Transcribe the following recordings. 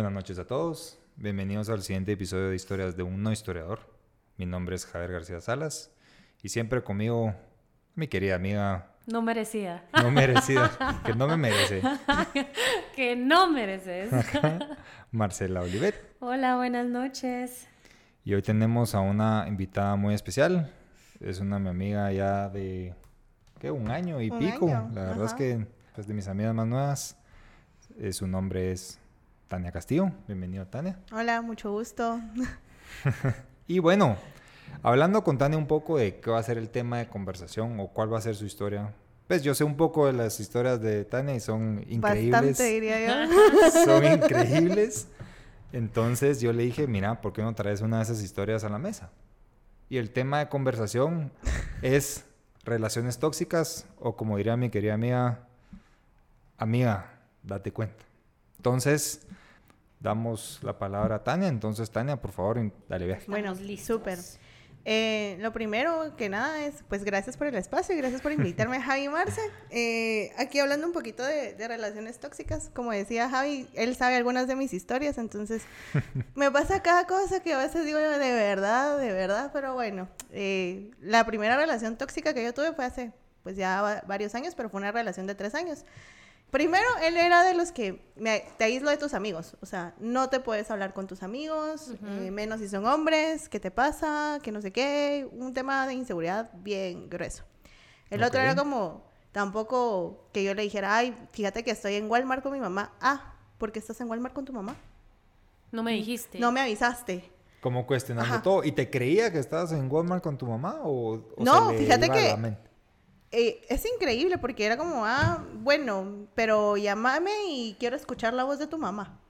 Buenas noches a todos. Bienvenidos al siguiente episodio de Historias de un no historiador. Mi nombre es Javier García Salas y siempre conmigo mi querida amiga. No merecida. No merecida, que no me merece. que no mereces. Marcela Olivet. Hola, buenas noches. Y hoy tenemos a una invitada muy especial. Es una mi amiga ya de, ¿qué? Un año y pico. La verdad es que es pues, de mis amigas más nuevas. Eh, su nombre es Tania Castillo. Bienvenido, Tania. Hola, mucho gusto. y bueno, hablando con Tania un poco de qué va a ser el tema de conversación o cuál va a ser su historia. Pues yo sé un poco de las historias de Tania y son increíbles. Bastante, diría yo. son increíbles. Entonces yo le dije, mira, ¿por qué no traes una de esas historias a la mesa? Y el tema de conversación es relaciones tóxicas o como diría mi querida amiga, amiga, date cuenta. Entonces, damos la palabra a Tania. Entonces, Tania, por favor, dale viaje. Bueno, súper. Eh, lo primero que nada es, pues gracias por el espacio y gracias por invitarme, Javi Marce. Eh, aquí hablando un poquito de, relaciones tóxicas, como decía Javi, él sabe algunas de mis historias, entonces me pasa cada cosa que a veces digo de verdad, de verdad, pero bueno, eh, la primera relación tóxica que yo tuve fue hace, pues ya varios años, pero fue una relación de tres años. Primero, él era de los que te aíslo de tus amigos. O sea, no te puedes hablar con tus amigos, eh, menos si son hombres, qué te pasa, que no sé qué. Un tema de inseguridad bien grueso. El otro era como, tampoco que yo le dijera, ay, fíjate que estoy en Walmart con mi mamá. Ah, ¿por qué estás en Walmart con tu mamá? No me dijiste. No me avisaste. Como cuestionando todo. ¿Y te creía que estabas en Walmart con tu mamá? ¿O, no, fíjate que eh, es increíble porque era como, ah, bueno, pero llámame y quiero escuchar la voz de tu mamá.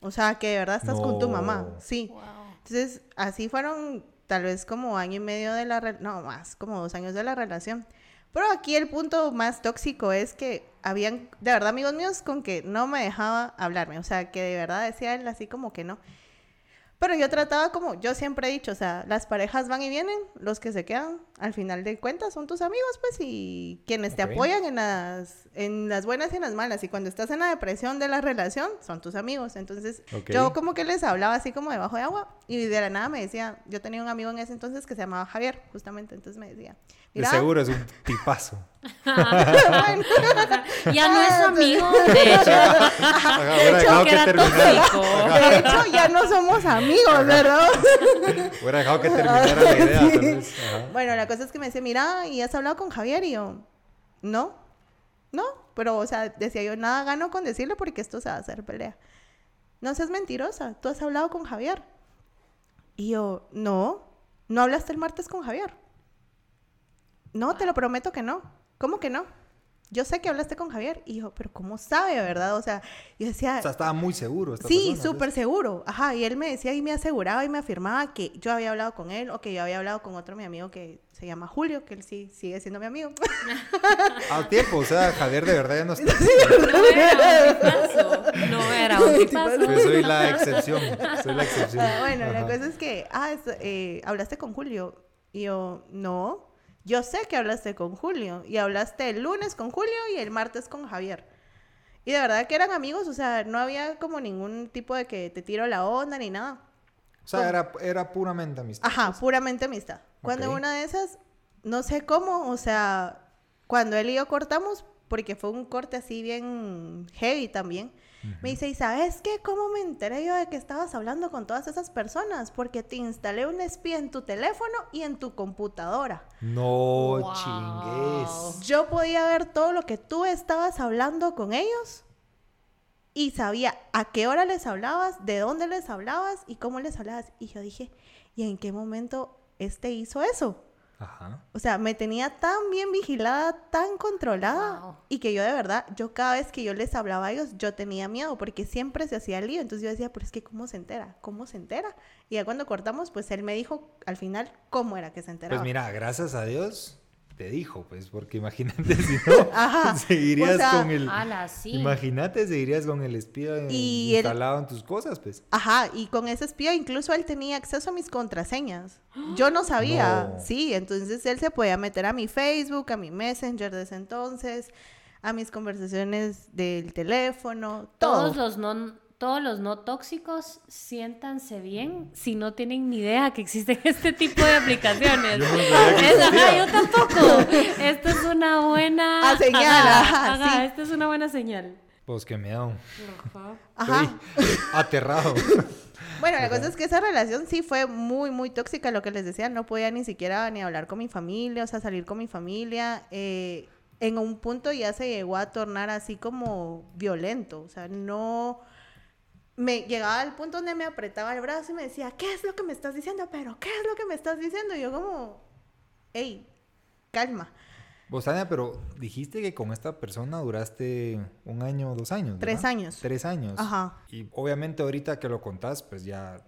O sea, que de verdad estás con tu mamá, sí. Entonces, así fueron tal vez como año y medio de la, no, más, como dos años de la relación. Pero aquí el punto más tóxico es que habían, de verdad, amigos míos con que no me dejaba hablarme. O sea, que de verdad decía él así como que no. Pero yo trataba como, yo siempre he dicho, o sea, las parejas van y vienen, los que se quedan, al final de cuentas son tus amigos, pues, y quienes te apoyan en las, en las buenas y en las malas. Y cuando estás en la depresión de la relación, son tus amigos. Entonces, yo como que les hablaba así como debajo de agua, y de la nada me decía, yo tenía un amigo en ese entonces que se llamaba Javier, justamente, entonces me decía, de seguro es un tipazo. ya no es amigo, de hecho. de, hecho, que de hecho, ya no somos amigos, ¿verdad? Hubiera dejado que terminara la idea. Bueno, la cosa es que me dice, mira, ¿y has hablado con Javier? Y yo, no, no, pero, o sea, decía yo, nada gano con decirle porque esto se va a hacer pelea. No seas mentirosa, tú has hablado con Javier. Y yo, no, no hablaste el martes con Javier. No, te lo prometo que no. ¿Cómo que no? Yo sé que hablaste con Javier. Y yo, pero ¿cómo sabe, verdad? O sea, yo decía... O sea, estaba muy seguro. sí, súper seguro. Ajá, y él me decía y me aseguraba y me afirmaba que yo había hablado con él o que yo había hablado con otro mi amigo que se llama Julio, que él sí sigue siendo mi amigo. Al tiempo, o sea, Javier de verdad ya no está. No era un paso. No era un soy la excepción. Soy la excepción. Bueno, la cosa es que, ah, eh, hablaste con Julio. Y yo, no. Yo sé que hablaste con Julio y hablaste el lunes con Julio y el martes con Javier. Y de verdad que eran amigos, o sea, no había como ningún tipo de que te tiro la onda ni nada. O sea, era, era puramente amistad. Ajá, pues. puramente amistad. Cuando una de esas, no sé cómo, o sea, cuando él y yo cortamos, porque fue un corte así bien heavy también, me dice, ¿y sabes qué? ¿Cómo me enteré yo de que estabas hablando con todas esas personas? Porque te instalé un espía en tu teléfono y en tu computadora. No chingues. Yo podía ver todo lo que tú estabas hablando con ellos y sabía a qué hora les hablabas, de dónde les hablabas y cómo les hablabas. Y yo dije, ¿y en qué momento este hizo eso? Ajá. O sea, me tenía tan bien vigilada, tan controlada, y que yo de verdad, yo cada vez que yo les hablaba a ellos, yo tenía miedo, porque siempre se hacía lío. Entonces yo decía, pero es que ¿cómo se entera? ¿Cómo se entera? Y ya cuando cortamos, pues él me dijo al final cómo era que se enteraba. Pues mira, gracias a Dios, te dijo, pues, porque imagínate si no, seguirías con el... Imagínate, seguirías con el espía instalado en tus cosas, pues. Ajá, y con ese espía incluso él tenía acceso a mis contraseñas. Yo no sabía, sí, entonces él se podía meter a mi Facebook, a mi Messenger de ese entonces, a mis conversaciones del teléfono, Todos los non todos los no tóxicos, siéntanse bien si no tienen ni idea que existen este tipo de aplicaciones. Yo no yo tampoco. Esto es una buena señal, Ajá, ajá, ajá, sí. esto es una buena señal. Pues que me da Ajá. Estoy aterrado. Bueno, la cosa es que esa relación sí fue muy, muy tóxica, lo que les decía, no podía ni siquiera ni hablar con mi familia, o sea, salir con mi familia. eh, en un punto ya se llegó a tornar así como violento, o sea, no... Me llegaba al punto donde me apretaba el brazo y me decía, ¿qué es lo que me estás diciendo? Pero, ¿qué es lo que me estás diciendo? Y yo como, hey, calma. Vos, Tania, pero dijiste que con esta persona duraste un año o dos años. Tres ¿verdad? años. Tres años. Ajá. Y obviamente ahorita que lo contás, pues ya,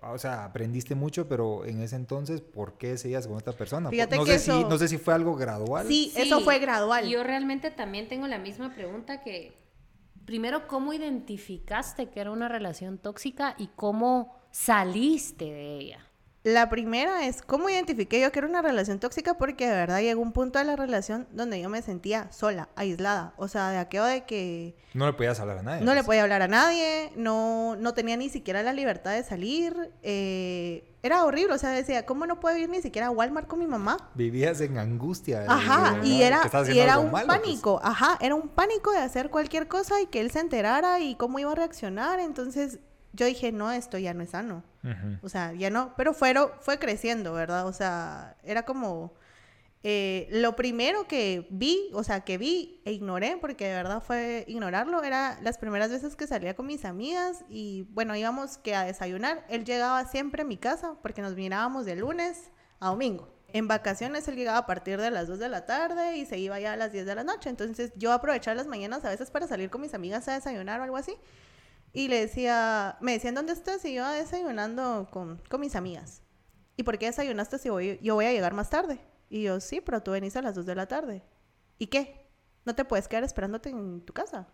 o sea, aprendiste mucho, pero en ese entonces, ¿por qué seguías con esta persona? Fíjate no, que sé si, no sé si fue algo gradual. Sí, eso fue gradual. Yo realmente también tengo la misma pregunta que, primero, ¿cómo identificaste que era una relación tóxica y cómo saliste de ella? La primera es cómo identifiqué yo que era una relación tóxica porque de verdad llegó un punto de la relación donde yo me sentía sola, aislada. O sea, de aquello de que No le podías hablar a nadie. no le pues. podía hablar a nadie, no, no tenía ni siquiera la libertad de salir. eh, era horrible, o sea, decía, ¿cómo no puedo ir ni siquiera a Walmart con mi mamá? Vivías en angustia. de- Ajá, de y era, y era un malo, pues. pánico, ajá, era un pánico de hacer cualquier cosa y que él se enterara y cómo iba a reaccionar. Entonces yo dije, no, esto ya no es sano. O sea, ya no, pero fue creciendo, ¿verdad? O sea, era como eh, lo primero que vi, o sea, que vi e ignoré, porque de verdad fue ignorarlo, era las primeras veces que salía con mis amigas y bueno, íbamos que a desayunar. Él llegaba siempre a mi casa porque nos mirábamos de lunes a domingo. En vacaciones él llegaba a partir de las 2 de la tarde y se iba ya a las 10 de la noche. Entonces yo aprovechaba las mañanas a veces para salir con mis amigas a desayunar o algo así. Y le decía, me decían, ¿dónde estás? Y yo "Ah, desayunando con, con mis amigas. ¿Y por qué desayunaste si voy, yo voy a llegar más tarde? Y yo, sí, pero tú venís a las 2 de la tarde. ¿Y qué? ¿No te puedes quedar esperándote en tu casa?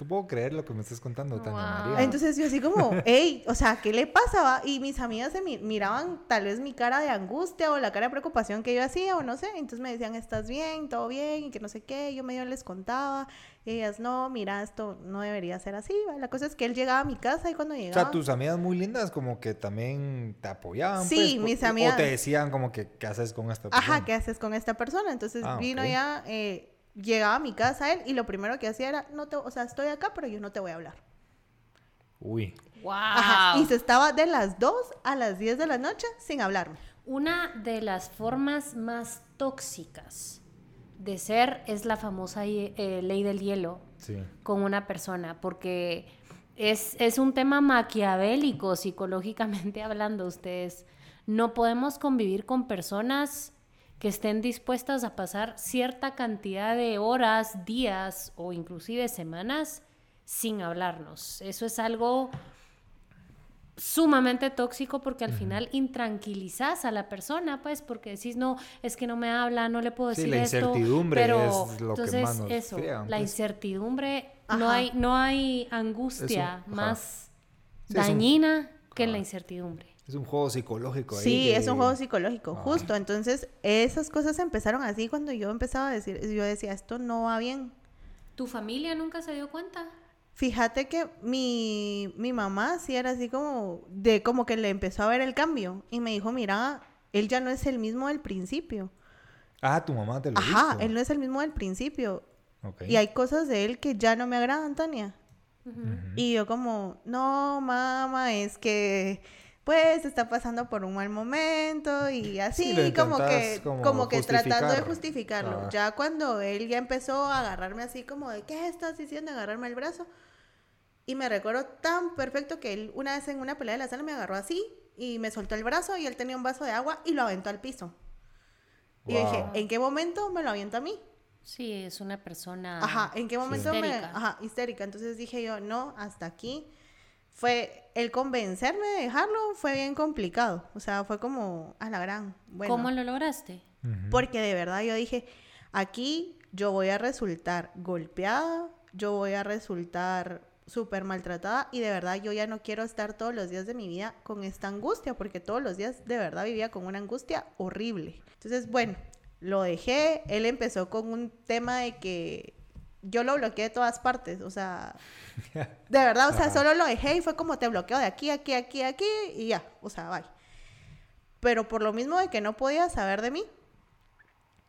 No puedo creer lo que me estás contando, Tania Wow. María. Entonces yo así como, hey, o sea, ¿qué le pasaba? Y mis amigas se mi- miraban tal vez mi cara de angustia o la cara de preocupación que yo hacía o no sé. Entonces me decían, ¿estás bien? ¿Todo bien? Y que no sé qué. Yo medio les contaba. Y ellas, no, mira, esto no debería ser así. ¿va? La cosa es que él llegaba a mi casa y cuando o llegaba... sea, tus amigas muy lindas como que también te apoyaban. Sí, pues, mis o- amigas- O te decían como que, ¿qué haces con esta persona? Ajá, ¿qué haces con esta persona? Entonces Ah, vino ya, eh, llegaba a mi casa él y lo primero que hacía era, no te, o sea, estoy acá, pero yo no te voy a hablar. Uy. ¡Wow! Ajá, y se estaba de las 2 a las 10 de la noche sin hablarme. Una de las formas más tóxicas de ser es la famosa eh, ley del hielo Sí. con una persona, porque es, es un tema maquiavélico psicológicamente hablando. Ustedes no podemos convivir con personas que estén dispuestas a pasar cierta cantidad de horas, días o inclusive semanas sin hablarnos. Eso es algo sumamente tóxico porque al final intranquilizas a la persona, pues, porque decís, no, es que no me habla, no le puedo Sí, decir la esto. incertidumbre pero, es lo que más nos eso, la pues. incertidumbre, no hay, no hay angustia más Sí, un- dañina que ajá. la incertidumbre. Es un juego psicológico ahí. Sí, que- es un juego psicológico, Ajá. justo. Entonces, esas cosas empezaron así cuando yo empezaba a decir, yo decía, esto no va bien. ¿Tu familia nunca se dio cuenta? Fíjate que mi, mi mamá sí era así como, de como que le empezó a ver el cambio y me dijo, mira, él ya no es el mismo del principio. Ah, tu mamá te lo Ajá, dijo. él no es el mismo del principio. Y hay cosas de él que ya no me agradan, Tania. Y yo como, no, mamá, es que pues está pasando por un mal momento y así lo como que como como, que tratando de justificar. justificarlo. Ah. Ya cuando él ya empezó a agarrarme así como de, ¿qué estás diciendo? Agarrarme el brazo. Y me recuerdo tan perfecto que él una vez en una pelea de la sala me agarró así y me soltó el brazo y él tenía un vaso de agua y lo aventó al piso. Y yo dije, Wow. ¿en qué momento me lo avienta a mí? Sí, es una persona Ajá, ¿en qué momento me... histérica. Ajá, histérica. Entonces dije yo, no, hasta aquí. Fue el convencerme de dejarlo fue bien complicado. O sea, fue como a la gran. Bueno, ¿Cómo lo lograste? Porque de verdad yo dije, aquí yo voy a resultar golpeada, yo voy a resultar súper maltratada y de verdad yo ya no quiero estar todos los días de mi vida con esta angustia, porque todos los días de verdad vivía con una angustia horrible. Entonces, bueno, lo dejé, él empezó con un tema de que yo lo bloqueé de todas partes, o sea, de verdad, o sea, solo lo dejé y fue como te bloqueo de aquí, aquí, aquí, aquí y ya, o sea, bye. Pero por lo mismo de que no podía saber de mí,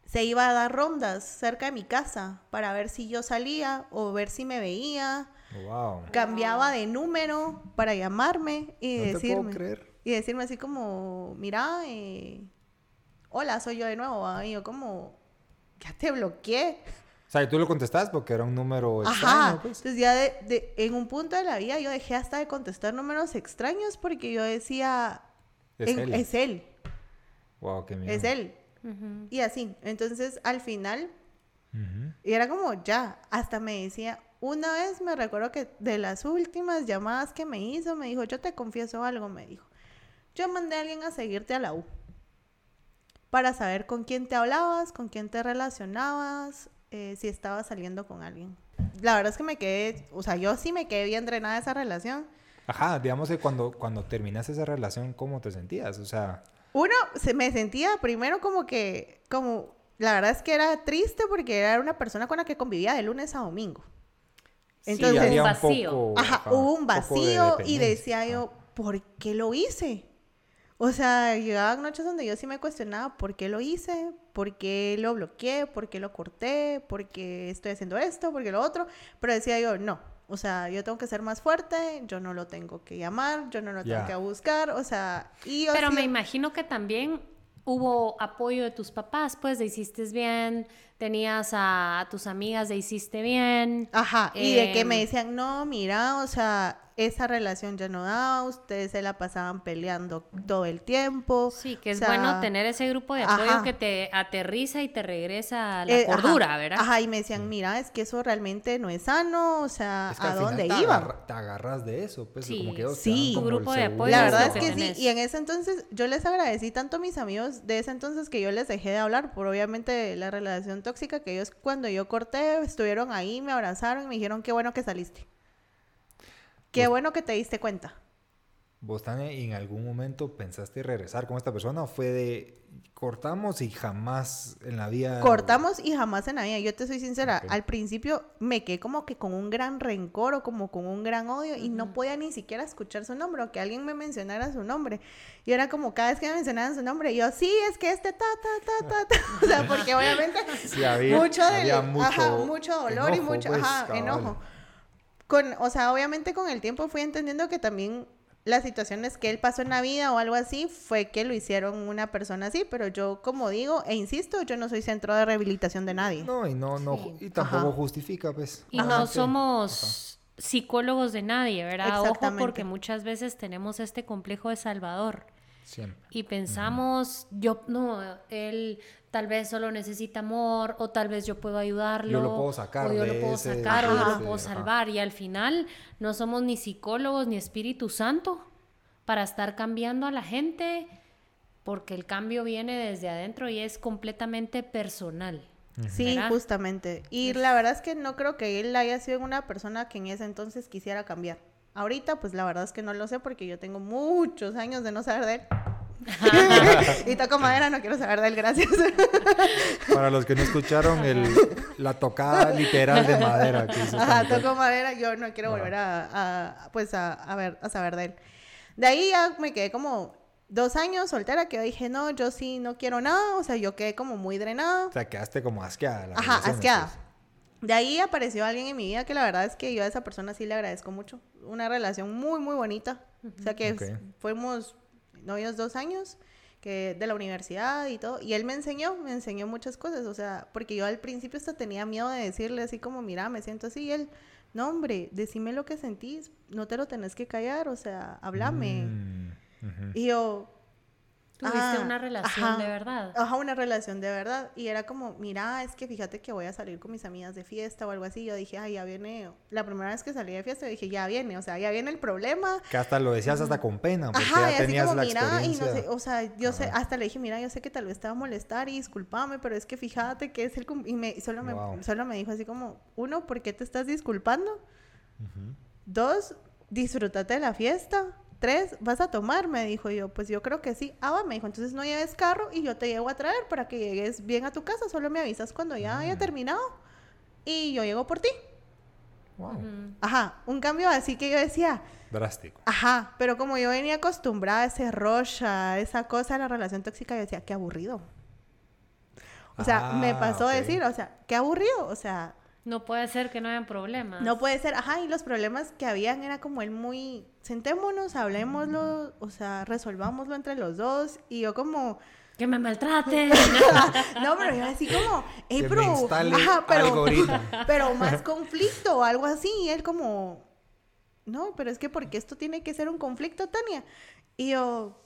se iba a dar rondas cerca de mi casa para ver si yo salía o ver si me veía. Wow. Cambiaba de número para llamarme y No te puedo decirme creer. y decirme así como, mira, eh, hola, soy yo de nuevo. ¿va?". Y yo como, ya te bloqueé. O sea, y tú lo contestas porque era un número Ajá. extraño, pues. Entonces ya de, de- en un punto de la vida yo dejé hasta de contestar números extraños porque yo decía, Es en- él. es él, Wow, qué miedo. es él. Y así. Entonces al final. Y era como ya, hasta me decía, una vez me recuerdo que de las últimas llamadas que me hizo, me dijo, yo te confieso algo, me dijo. Yo mandé a alguien a seguirte a la U para saber con quién te hablabas, con quién te relacionabas, eh, si estabas saliendo con alguien. La verdad es que me quedé, o sea, yo sí me quedé bien drenada de esa relación. Ajá, digamos que cuando, cuando terminaste esa relación, ¿cómo te sentías? O sea, Uno, se me sentía primero como que, como, la verdad es que era triste porque era una persona con la que convivía de lunes a domingo. Sí, Entonces, había un vacío. poco- Ajá, ajá, hubo un de vacío y decía yo, ¿por qué lo hice? O sea, llegaban noches donde yo sí me cuestionaba por qué lo hice, por qué lo bloqueé, por qué lo corté, por qué estoy haciendo esto, por qué lo otro. Pero decía yo, no, o sea, yo tengo que ser más fuerte, yo no lo tengo que llamar, yo no lo tengo que buscar, o sea, y yo Pero sí- me imagino que también hubo apoyo de tus papás, pues de hiciste bien, tenías a, tus amigas de hiciste bien. Ajá, y de que me Em, decían, no, mira, o sea, esa relación ya no da, ustedes se la pasaban peleando todo el tiempo. Sí, que o es sea, bueno tener ese grupo de apoyo ajá. que te aterriza y te regresa a la Eh, ajá, cordura, ¿verdad? Ajá, y me decían, mira, es que eso realmente no es sano, o sea, es que ¿a al final dónde te, agarra- te agarras de eso, pues, Sí, como que sí. Tu grupo de apoyo La verdad es que que sí, y en ese entonces yo les agradecí tanto a mis amigos de ese entonces que yo les dejé de hablar por obviamente la relación tóxica que ellos cuando yo corté estuvieron ahí, me abrazaron y me dijeron qué bueno que saliste. Qué Pues- bueno que te diste cuenta. ¿Vos, Tania, en algún momento pensaste regresar con esta persona o fue de cortamos y jamás en la vida... Cortamos y jamás en la vida, yo te soy sincera, Ok. al principio me quedé como que con un gran rencor o como con un gran odio y no podía ni siquiera escuchar su nombre o que alguien me mencionara su nombre. Y era como cada vez que me mencionaban su nombre, yo, sí, es que este ta, ta, ta, ta, ta. O sea, porque obviamente Sí, había- mucho, del- había mucho ajá, mucho dolor y enojo, mucho pues, ajá, enojo. Con, o sea, obviamente con el tiempo fui entendiendo que también las situaciones que él pasó en la vida o algo así fue que lo hicieron una persona así, pero yo como digo e insisto, yo no soy centro de rehabilitación de nadie. No, y no, no, Sí. y tampoco Ajá. justifica, pues. Y Ajá, no somos psicólogos de nadie, ¿verdad? Ojo, porque muchas veces tenemos este complejo de Salvador Siempre. y pensamos, yo, no, él tal vez solo necesita amor, o tal vez yo puedo ayudarlo. Yo lo puedo sacar O yo de lo puedo ese- sacar, o yo lo puedo ajá. salvar. Y al final no somos ni psicólogos ni Espíritu Santo para estar cambiando a la gente, porque el cambio viene desde adentro y es completamente personal. Sí, ¿verdad? justamente. Y la verdad es que no creo que él haya sido una persona que en ese entonces quisiera cambiar. Ahorita, pues la verdad es que no lo sé porque yo tengo muchos años de no saber de él. y toco madera, no quiero saber de él, gracias. Para los que no escucharon, el, la tocada literal de madera que hizo Ajá, toco madera, yo no quiero volver a, a, pues a, a ver, a saber de él. De ahí ya me quedé como dos años soltera que yo dije, no, yo sí no quiero nada, o sea, yo quedé como muy drenada. O sea, quedaste como asqueada. las Ajá, asqueada. pues. De ahí apareció alguien en mi vida que la verdad es que yo a esa persona sí le agradezco mucho. Una relación muy, muy bonita. O sea que Ok. f- fuimos novios dos años que de la universidad y todo. Y él me enseñó, me enseñó muchas cosas. O sea, porque yo al principio hasta tenía miedo de decirle así como, mira, me siento así. Y él, no hombre, decime lo que sentís. No te lo tenés que callar. O sea, háblame. Mm. Y yo... Tuviste "Ah, una relación ajá". de verdad. Ajá, una relación de verdad. Y era como, mira, es que fíjate que voy a salir con mis amigas de fiesta o algo así. Yo dije, ay, ya viene. La primera vez que salí de fiesta, dije, ya viene. O sea, ya viene el problema. Que hasta lo decías hasta con pena, porque Ajá, y ya así tenías como, la mira, y no sé, o sea, yo sé, hasta le dije, mira, yo sé que tal vez te va a molestar y discúlpame, pero es que fíjate que es el. cum-". Y me, y solo, me, Wow. solo me dijo así como, uno, ¿por qué te estás disculpando? Ujú. Dos, disfrútate de la fiesta. Tres, vas a tomar, me dijo yo. Pues yo creo que sí. Ah, va, me dijo, entonces no lleves carro y yo te llevo a traer para que llegues bien a tu casa. Solo me avisas cuando ya haya Mm. terminado. y yo llego por ti. Wow. Ajá, un cambio así que yo decía, Drástico. ajá, pero como yo venía acostumbrada a ese rush, a esa cosa, a la relación tóxica, yo decía, qué aburrido. O sea, me Ah, pasó a decir, o sea, qué aburrido, o sea, No puede ser que no hayan problemas. no puede ser, ajá, y los problemas que habían era como él muy, sentémonos, hablemoslo, o sea, resolvámoslo entre los dos, y yo como, Que me maltraten. no, pero yo así como, hey, Que bro, me instale ajá, pero, pero más conflicto o algo así, y él como, no, pero es que porque esto tiene que ser un conflicto, Tania, y yo,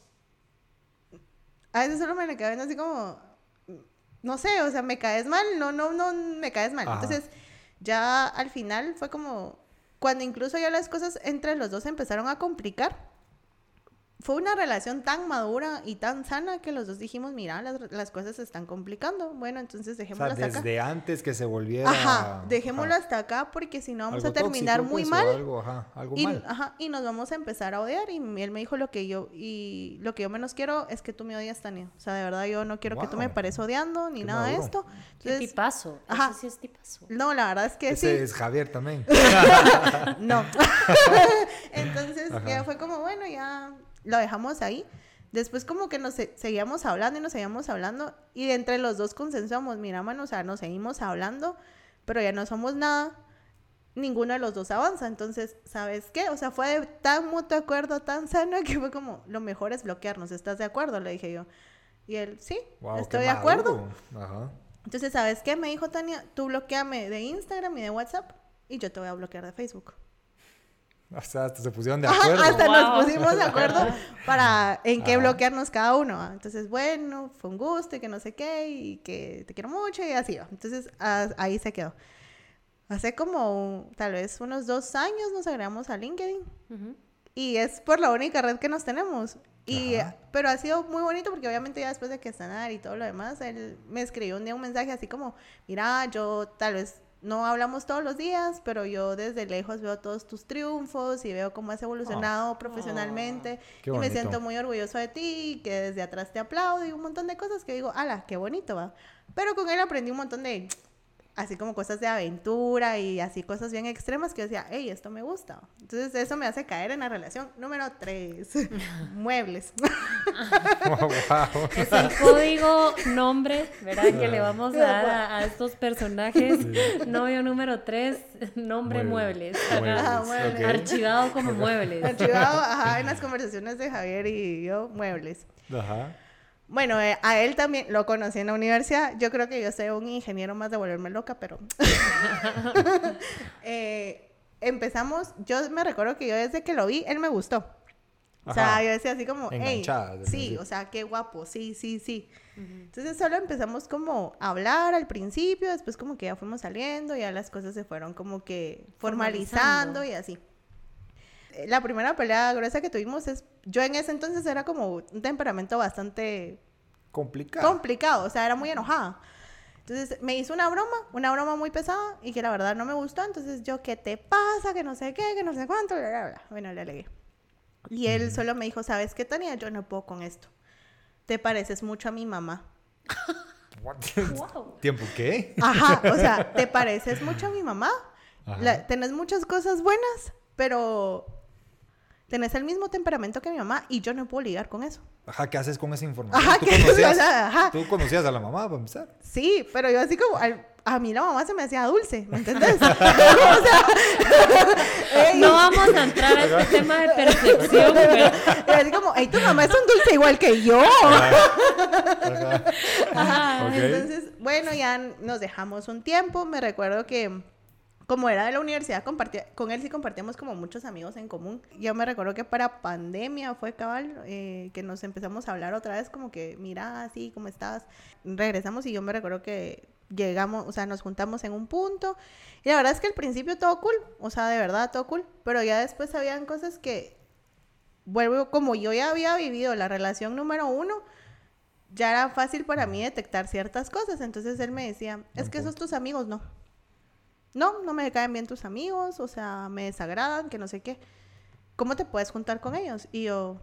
a veces solo me viendo así como, no sé, o sea, me caes mal, no, no, no, me caes mal. Ajá. Entonces, ya al final fue como, cuando incluso ya las cosas entre los dos empezaron a complicar, fue una relación tan madura y tan sana que los dos dijimos, mira, las, las cosas se están complicando. Bueno, entonces O sea, dejémoslo hasta acá. desde antes que se volviera. Ajá, dejémoslo ajá, hasta acá porque si no vamos a terminar tóxico, muy pues, mal. Algo, ajá, algo Y, mal. ajá, y nos vamos a empezar a odiar. Y él me dijo lo que yo, y lo que yo menos quiero es que tú me odias, Tania. O sea, de verdad yo no quiero que tú me pares odiando ni Qué nada de esto. Qué Entonces, tipazo. Ajá. Ese sí es tipazo. no, la verdad es que Ese sí. es Javier también. No. Entonces Ajá. ya fue como, bueno, ya lo dejamos ahí. Después como que nos se- seguíamos hablando y nos seguíamos hablando y de entre los dos consensuamos, mira, mano, o sea, nos seguimos hablando, pero ya no somos nada. Ninguno de los dos avanza. Entonces, ¿sabes qué? O sea, fue de tan mutuo acuerdo, tan sano que fue como, lo mejor es bloquearnos. ¿Estás de acuerdo? Le dije yo. Y él, sí, Wow, estoy de acuerdo. Ajá. Entonces, ¿sabes qué? Me dijo Tania, tú bloqueame de Instagram y de WhatsApp y yo te voy a bloquear de Facebook. O sea, hasta se pusieron de Ajá, acuerdo. hasta Wow. nos pusimos de acuerdo para en qué Ajá. bloquearnos cada uno. ¿va? Entonces, bueno, fue un gusto y que no sé qué y que te quiero mucho y así va. Entonces, a- ahí se quedó. Hace como tal vez unos dos años nos agregamos a LinkedIn Ujú. y es por la única red que nos tenemos. Y, Ajá. pero ha sido muy bonito porque obviamente ya después de que sanar y todo lo demás, él me escribió un día un mensaje así como, mira, yo tal vez no hablamos todos los días, pero yo desde lejos veo todos tus triunfos y veo cómo has evolucionado profesionalmente Qué y me siento muy orgulloso de ti, que desde atrás te aplaudo y un montón de cosas que digo, ala, qué bonito va. Pero con él aprendí un montón de, así como cosas de aventura y así cosas bien extremas que yo decía, hey, esto me gusta. Entonces eso me hace caer en la relación número tres, muebles. Wow. Es el código nombre, ¿verdad? Que le vamos a dar a, a estos personajes. Novio número 3, nombre muebles. Muebles, Ajá, muebles. ok. Archivado como muebles. Archivado, ajá, en las conversaciones de Javier y yo, muebles. Ajá. Bueno, eh, a él también lo conocí en la universidad. Yo creo que yo soy un ingeniero más de volverme loca, pero... Eh, empezamos, yo me recuerdo que yo desde que lo vi, él me gustó. O sea, Ajá. yo decía así como, hey, sí, o sea, qué guapo, sí, sí, sí. Entonces solo empezamos como a hablar al principio, después como que ya fuimos saliendo, ya las cosas se fueron como que formalizando, Formalizando. y así. La primera pelea gruesa que tuvimos es, yo en ese entonces era como un temperamento bastante Complicado. complicado, o sea, era muy enojada. Entonces me hizo una broma, una broma muy pesada y que la verdad no me gustó. Entonces yo, ¿qué te pasa? Que no sé qué, que no sé cuánto, bla, bla, bla. Bueno, le alegué. Y él solo me dijo, ¿sabes qué, Tania? Yo no puedo con esto. Te pareces mucho a mi mamá. Wow. ¿Tiempo qué? Ajá, o sea, te pareces mucho a mi mamá. La- tenés muchas cosas buenas, pero tenés el mismo temperamento que mi mamá y yo no puedo lidiar con eso. Ajá, ¿qué haces con esa información? Ajá, ¿Tú, ¿qué- conocías, o sea, ajá. tú conocías a la mamá, para empezar. Sí, pero yo así como, al- a mí la mamá se me hacía dulce, ¿me entendés? o sea, No vamos a entrar a este tema de percepción, y así como, ey, tu mamá es un dulce igual que yo. Ajá. Entonces, bueno, ya nos dejamos un tiempo. Me recuerdo que como era de la universidad, compartía, con él sí compartíamos como muchos amigos en común. Yo me recuerdo que para pandemia fue cabal, eh, que nos empezamos a hablar otra vez como que, mira, así, ¿cómo estás? Regresamos y yo me recuerdo que llegamos, o sea, nos juntamos en un punto. Y la verdad es que al principio todo cool, o sea, de verdad todo cool. Pero ya después habían cosas que, vuelvo, como yo ya había vivido la relación número uno, ya era fácil para mí detectar ciertas cosas. Entonces él me decía, es que esos tus amigos no. No, no me caen bien tus amigos, o sea, me desagradan, que no sé qué. ¿Cómo te puedes juntar con ellos? Y yo,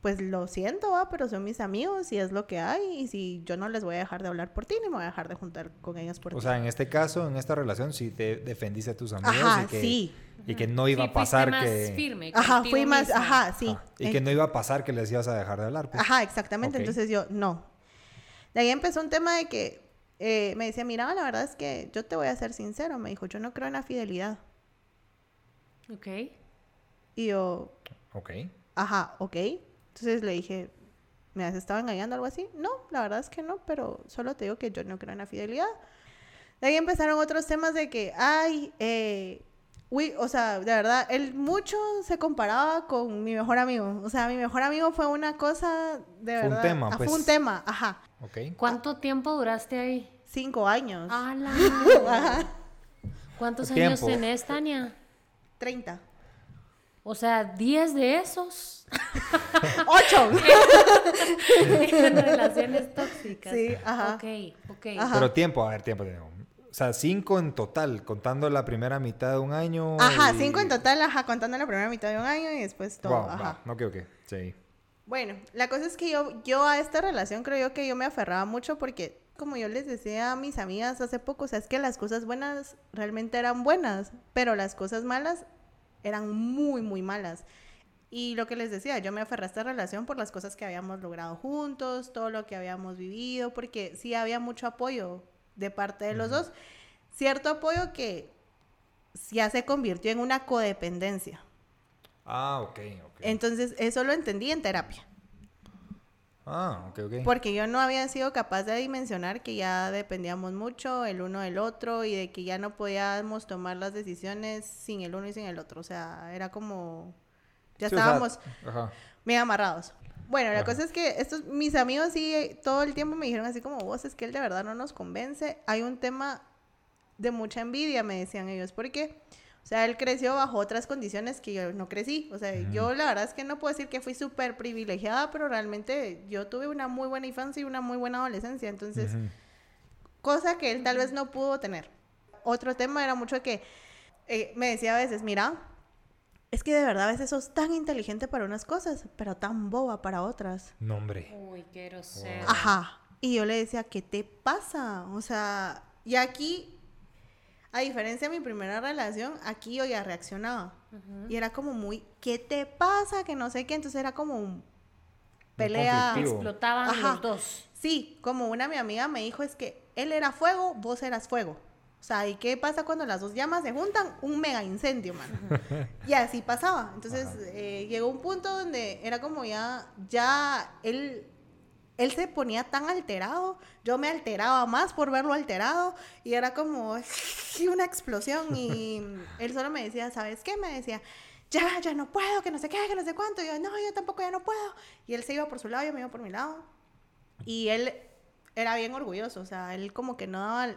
pues lo siento, ¿va? pero son mis amigos y es lo que hay. Y si yo no les voy a dejar de hablar por ti, ni me voy a dejar de juntar con ellos por O ti. sea, en este caso, en esta relación, sí te defendiste a tus amigos Ajá, y, que, sí. y que no iba Sí, a pasar más que... firme Ajá, fui más, ajá, sí. Ah, y En- que no iba a pasar que les ibas a dejar de hablar. pues. Ajá, exactamente. Ok. Entonces yo, no. De ahí empezó un tema de que eh, me decía, mira, la verdad es que yo te voy a ser sincero. Me dijo, yo no creo en la fidelidad. Ok. Y yo, Ok. ajá, ok. Entonces le dije, ¿me has estado engañando o algo así? No, la verdad es que no, pero solo te digo que yo no creo en la fidelidad. De ahí empezaron otros temas de que, ay, eh, uy, o sea, de verdad, él mucho se comparaba con mi mejor amigo. O sea, mi mejor amigo fue una cosa de Fue un verdad. tema, ah, pues. Fue un tema, ajá. ¿Cuánto tiempo duraste ahí? Cinco años. ¡A la madre! ¿Cuántos Tiempo. años tenés, Tania? Treinta. O sea, 10 de esos ¡Ocho! en relaciones tóxicas. Sí, ajá. Ok, ok. Ajá. Pero tiempo, a ver, tiempo. tiempo. O sea, cinco en total, contando la primera mitad de un año. Ajá, y- cinco en total, ajá, contando la primera mitad de un año y después todo, Wow, ajá. va. Ok, ok. Sí. Bueno, la cosa es que yo, yo a esta relación creo yo que yo me aferraba mucho porque, como yo les decía a mis amigas hace poco, o sea, es que las cosas buenas realmente eran buenas, pero las cosas malas eran muy, muy malas. Y lo que les decía, yo me aferré a esta relación por las cosas que habíamos logrado juntos, todo lo que habíamos vivido, porque sí había mucho apoyo de parte de los dos. Cierto apoyo que ya se convirtió en una codependencia. Ah, ok, ok. Entonces, eso lo entendí en terapia. Ah, ok, ok. Porque yo no había sido capaz de dimensionar que ya dependíamos mucho el uno del otro y de que ya no podíamos tomar las decisiones sin el uno y sin el otro. O sea, era como... Ya Sí, o sea, estábamos ajá. amarrados. Bueno, la Ajá. cosa es que estos, mis amigos sí eh, todo el tiempo me dijeron así como vos, es que él de verdad no nos convence. Hay un tema de mucha envidia, me decían ellos, porque, o sea, él creció bajo otras condiciones que yo no crecí. O sea, yo la verdad es que no puedo decir que fui súper privilegiada, pero realmente yo tuve una muy buena infancia y una muy buena adolescencia. Entonces, Ujú. cosa que él tal vez no pudo tener. Otro tema era mucho que eh, me decía a veces, mira, es que de verdad a veces sos tan inteligente para unas cosas, pero tan boba para otras. No, hombre. Uy, qué grosero. Ajá. Y yo le decía, ¿qué te pasa? O sea, y aquí, a diferencia de mi primera relación, aquí yo ya reaccionaba. Y era como muy, ¿qué te pasa? Que no sé qué. Entonces era como un pelea. conflictivo. Explotaban Ajá. los dos. Sí, como una mi amiga me dijo, es que él era fuego, vos eras fuego. O sea, ¿y qué pasa cuando las dos llamas se juntan? Un mega incendio, mano. y así pasaba. Entonces eh, llegó un punto donde era como ya, ya él, él se ponía tan alterado, yo me alteraba más por verlo alterado y era como una explosión y él solo me decía, ¿sabes qué? Me decía, ya, ya no puedo, que no sé qué, que no sé cuánto. Y yo, no, yo tampoco ya no puedo. Y él se iba por su lado, yo me iba por mi lado. Y él era bien orgulloso, o sea, él como que no daba...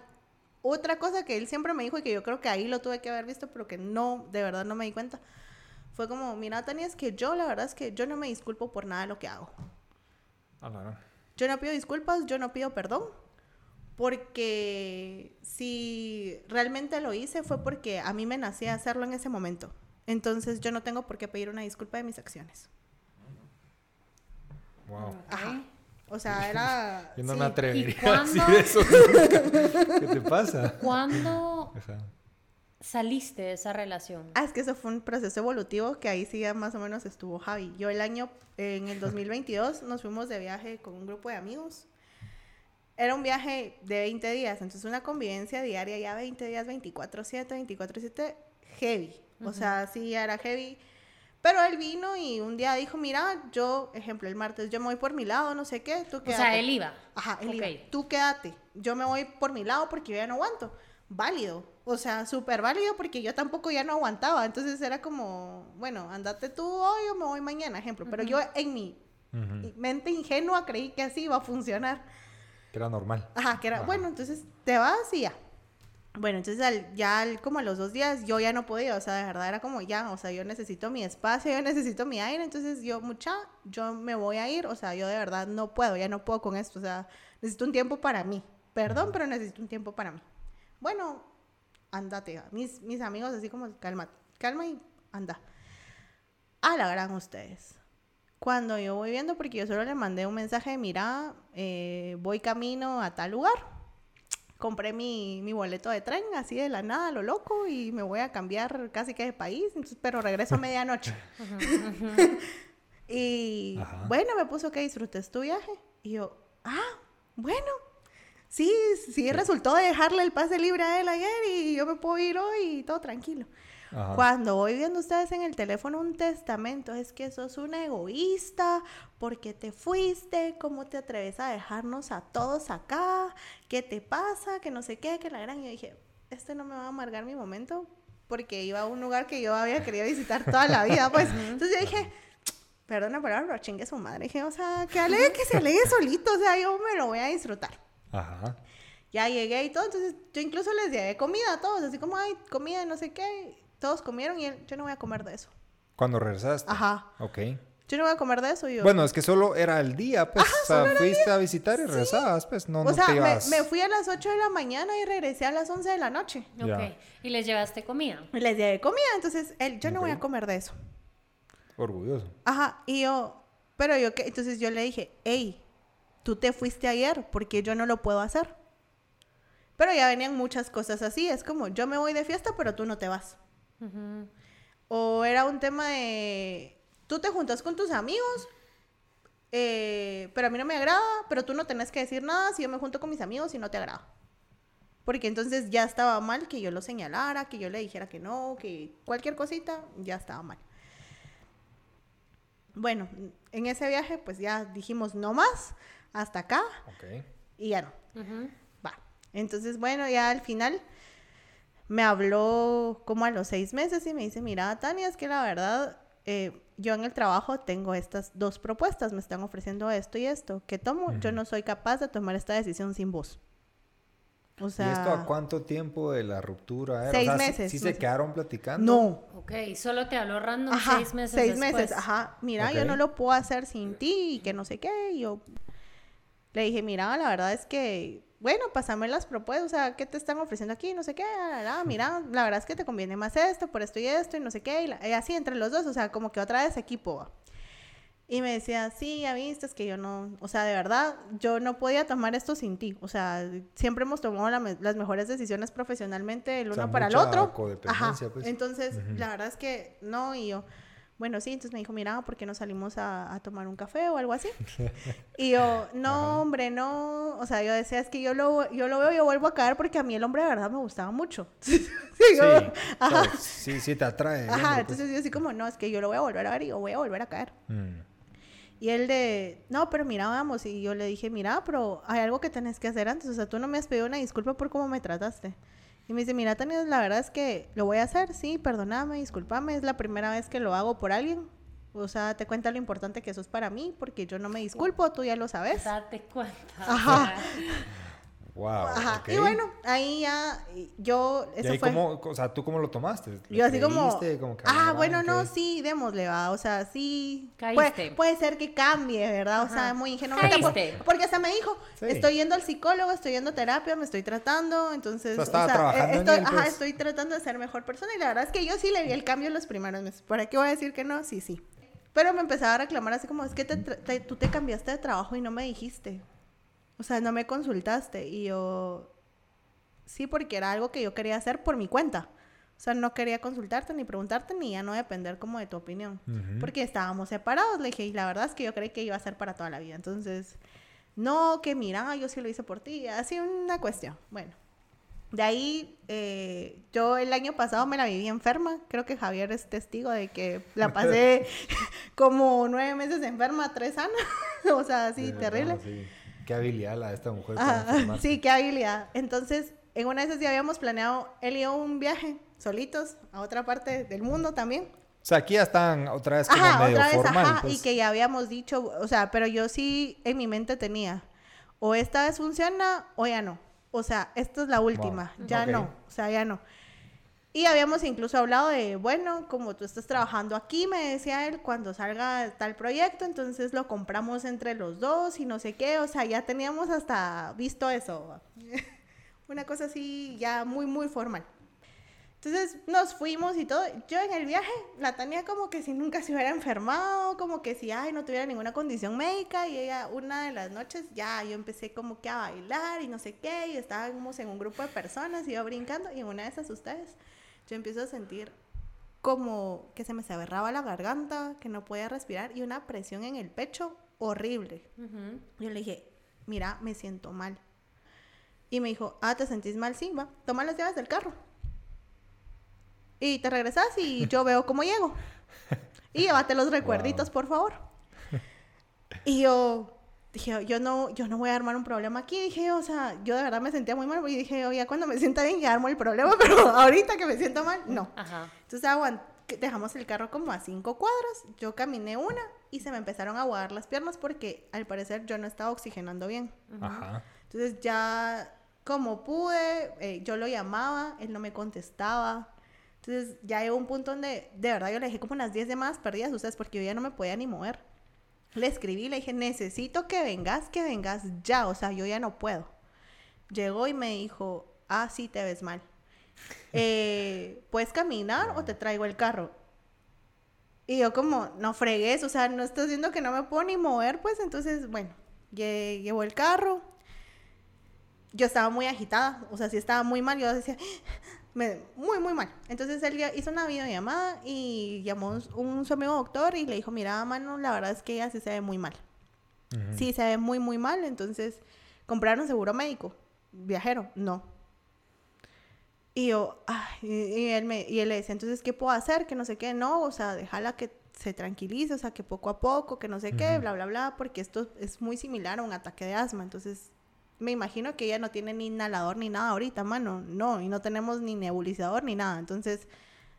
Otra cosa que él siempre me dijo y que yo creo que ahí lo tuve que haber visto, pero que no, de verdad no me di cuenta, fue como, mira, Tania, es que yo la verdad es que yo no me disculpo por nada de lo que hago. Ah, no, no. Yo no pido disculpas, yo no pido perdón, porque si realmente lo hice fue porque a mí me nacía hacerlo en ese momento. Entonces yo no tengo por qué pedir una disculpa de mis acciones. Wow. Ajá. O sea, era... Yo no sí. me atrevería ¿Y a decir cuándo? eso. ¿Qué te pasa? ¿Cuándo Ajá. saliste de esa relación? Ah, es que eso fue un proceso evolutivo que ahí sí ya más o menos estuvo Javi. Yo el año, en el 2022, nos fuimos de viaje con un grupo de amigos. Era un viaje de 20 días, entonces una convivencia diaria ya 20 días, 24/7, 24/7, heavy. O sea, sí, ya era heavy. Pero él vino y un día dijo, mira, yo, ejemplo, el martes, yo me voy por mi lado, no sé qué, tú O quédate. sea, él iba. Ajá, él Ok. iba. Tú quédate. Yo me voy por mi lado porque yo ya no aguanto. Válido. O sea, súper válido porque yo tampoco ya no aguantaba. Entonces era como, bueno, andate tú hoy o me voy mañana, ejemplo. Pero yo en mi mente ingenua creí que así iba a funcionar. Que era normal. Ajá, que era, Ajá. bueno, entonces te vas y ya. Bueno, entonces al- ya al- como a los dos días yo ya no podía, o sea, de verdad era como ya, o sea, yo necesito mi espacio, yo necesito mi aire, entonces yo, mucha, yo me voy a ir, o sea, yo de verdad no puedo, ya no puedo con esto, o sea, necesito un tiempo para mí. Perdón, pero necesito un tiempo para mí. Bueno, andate, mis, mis amigos así como, calma, calma y anda. A la gran ustedes. Cuando yo voy viendo, porque yo solo le mandé un mensaje mira, eh, voy camino a tal lugar. Compré mi, mi, boleto de tren así de la nada, lo loco, y me voy a cambiar casi que de país, pero regreso a medianoche. y bueno, me puso que disfrutes tu viaje. Y yo, ah, bueno, sí, sí, resultó dejarle el pase libre a él ayer y yo me puedo ir hoy y todo tranquilo. Cuando voy viendo ustedes en el teléfono un testamento, es que sos una egoísta, porque te fuiste, cómo te atreves a dejarnos a todos acá, qué te pasa, que no sé qué, que la gran. Y yo dije, este no me va a amargar mi momento, porque iba a un lugar que yo había querido visitar toda la vida, pues. Entonces yo dije, perdona pero pero chingue su madre. Dije, o sea, que alegue que se alegue solito, o sea, yo me lo voy a disfrutar. Ajá. Ya llegué y todo, entonces yo incluso les llevé comida a todos, así como, ay, comida, no sé qué. Todos comieron y él, yo no voy a comer de eso. Cuando regresaste. Ajá. Ok. Yo no voy a comer de eso. Yo... Bueno, es que solo era el día, pues. o sea, fuiste a visitar y regresabas, pues. No, o sea, me, fui a las 8 de la mañana y regresé a las 11 de la noche. Ok. ¿Y les llevaste comida? Les llevé comida, entonces él, yo no voy a comer de eso. Orgulloso. Ajá. Y yo, pero yo, ¿qué? Entonces yo le dije, hey, tú te fuiste ayer, porque yo no lo puedo hacer. Pero ya venían muchas cosas así. Es como, yo me voy de fiesta, pero tú no te vas. O era un tema de, tú te juntas con tus amigos, eh, pero a mí no me agrada, pero tú no tenés que decir nada si yo me junto con mis amigos y no te agrada. Porque entonces ya estaba mal que yo lo señalara, que yo le dijera que no, que cualquier cosita, ya estaba mal. Bueno, en ese viaje pues ya dijimos no más, hasta acá. Y ya no. Va. Entonces, bueno, ya al final me habló como a los seis meses y me dice, mira, Tania, es que la verdad, eh, yo en el trabajo tengo estas dos propuestas, me están ofreciendo esto y esto. ¿Qué tomo? Yo no soy capaz de tomar esta decisión sin vos. O sea, ¿Y esto a cuánto tiempo de la ruptura era? Seis meses. ¿Sí, se quedaron platicando? No. Ok, solo te habló random seis meses Seis meses, ajá. Mira, yo no lo puedo hacer sin ti y que no sé qué. Y yo le dije, mira, la verdad es que bueno, pásame las propuestas, o sea, ¿qué te están ofreciendo aquí? No sé qué, mira, la verdad es que te conviene más esto, por esto y esto, y no sé qué, y, así entre los dos, o sea, como que otra vez equipo. Y me decía, sí, ya viste, es que yo no, o sea, de verdad, yo no podía tomar esto sin ti. O sea, siempre hemos tomado las mejores decisiones profesionalmente el uno para el otro. Ajá. Pues. Entonces, la verdad es que no, y yo, bueno, sí, entonces me dijo, mira, ¿por qué no salimos a, tomar un café o algo así? y yo, no, hombre, no, o sea, yo decía, es que yo lo, yo lo veo, yo vuelvo a caer porque a mí el hombre de verdad me gustaba mucho. sí, sí, sí, te atrae. Ajá, pues. entonces yo así como, no, es que yo lo voy a volver a ver y yo voy a volver a caer. Mm. Y él de, no, pero mira, vamos, y yo le dije, mira, pero hay algo que tenés que hacer antes, o sea, tú no me has pedido una disculpa por cómo me trataste. Y me dice, mira, Tania, la verdad es que lo voy a hacer, sí, perdóname, discúlpame, es la primera vez que lo hago por alguien. O sea, te cuenta lo importante que eso es para mí, porque yo no me disculpo, tú ya lo sabes. Date cuenta. Ajá. Wow. Ajá. Y bueno, ahí ya yo. Eso ¿Y ahí cómo, o sea, ¿tú cómo lo tomaste? yo así como. ah, bueno, no, sí, démosle, va. O sea, sí. Puede, puede, ser que cambie, ¿verdad? O sea, muy ingenuo. Porque hasta me dijo, estoy yendo al psicólogo, estoy yendo a terapia, me estoy tratando. Entonces. O sea, trabajando estoy, ajá, pues. estoy tratando de ser mejor persona. Y la verdad es que yo sí le vi el cambio en los primeros meses. ¿Para qué voy a decir que no? Sí, sí. Pero me empezaba a reclamar así como, es que tú te cambiaste de trabajo y no me dijiste. O sea, no me consultaste. Y yo, sí, porque era algo que yo quería hacer por mi cuenta. O sea, no quería consultarte ni preguntarte ni ya no depender como de tu opinión. Porque estábamos separados. Le dije, y la verdad es que yo creí que iba a ser para toda la vida. Entonces, no, que mira, yo sí lo hice por ti. Así una cuestión. Bueno, de ahí, eh, yo el año pasado me la viví enferma. Creo que Javier es testigo de que la pasé como nueve meses enferma, tres años. o sea, así, terrible. Qué habilidad la de esta mujer. sí, qué habilidad. Entonces, en una de esas ya habíamos planeado él y yo un viaje solitos a otra parte del mundo también. O sea, aquí ya están otra vez como medio otra vez, ajá, y pues. que ya habíamos dicho, o sea, pero yo sí en mi mente tenía, o esta vez funciona o ya no. O sea, esta es la última, ya no, o sea, ya no. Y habíamos incluso hablado de, bueno, como tú estás trabajando aquí, me decía él, cuando salga tal proyecto, entonces lo compramos entre los dos y no sé qué, o sea, ya teníamos hasta visto eso. Una cosa así ya muy, muy formal. Entonces nos fuimos y todo. Yo en el viaje la tenía como que si nunca se hubiera enfermado, como que si ay, no tuviera ninguna condición médica. Y ella, una de las noches, ya yo empecé como que a bailar y no sé qué. Y estábamos en un grupo de personas yo brincando. Y en una de esas ustedes, yo empiezo a sentir como que se me cerraba la garganta, que no podía respirar y una presión en el pecho horrible. Yo le dije, mira, me siento mal. Y me dijo, ah, ¿te sentís mal? Sí, va, toma las llaves del carro y te regresas y yo veo cómo llego. Y llévate los recuerditos, por favor. Y yo dije, yo no, yo no voy a armar un problema aquí. Dije, o sea, yo de verdad me sentía muy mal. Y dije, oye, cuando me sienta bien ya armo el problema, pero ahorita que me siento mal, no. Entonces dejamos el carro como a cinco cuadras. Yo caminé una y se me empezaron a aguar las piernas porque al parecer yo no estaba oxigenando bien. Entonces ya como pude, eh, yo lo llamaba, él no me contestaba. Entonces ya llegó un punto donde de verdad yo le dije como unas 10 más perdidas a ustedes porque yo ya no me podía ni mover. Le escribí, le dije, necesito que vengas, que vengas ya, o sea, yo ya no puedo. Llegó y me dijo, ah, sí, te ves mal. Eh, ¿Puedes caminar o te traigo el carro? Y yo como, no fregues, o sea, no estás viendo que no me puedo ni mover, pues entonces, bueno, llevó el carro. Yo estaba muy agitada, o sea, sí estaba muy mal. Yo decía, muy, muy mal. Entonces él hizo una videollamada y llamó un, un, su amigo doctor y le dijo, mira, mano, la verdad es que ella sí se ve muy mal. Sí, se ve muy, muy mal. Entonces, ¿compraron seguro médico? Viajero, no. Y yo, y, él me, y él le decía, entonces, ¿qué puedo hacer? Que no sé qué, no, o sea, déjala que se tranquilice, o sea, que poco a poco, que no sé qué, bla, bla, bla, porque esto es muy similar a un ataque de asma. Entonces, me imagino que ella no tiene ni inhalador ni nada ahorita, mano. No, y no tenemos ni nebulizador ni nada. Entonces,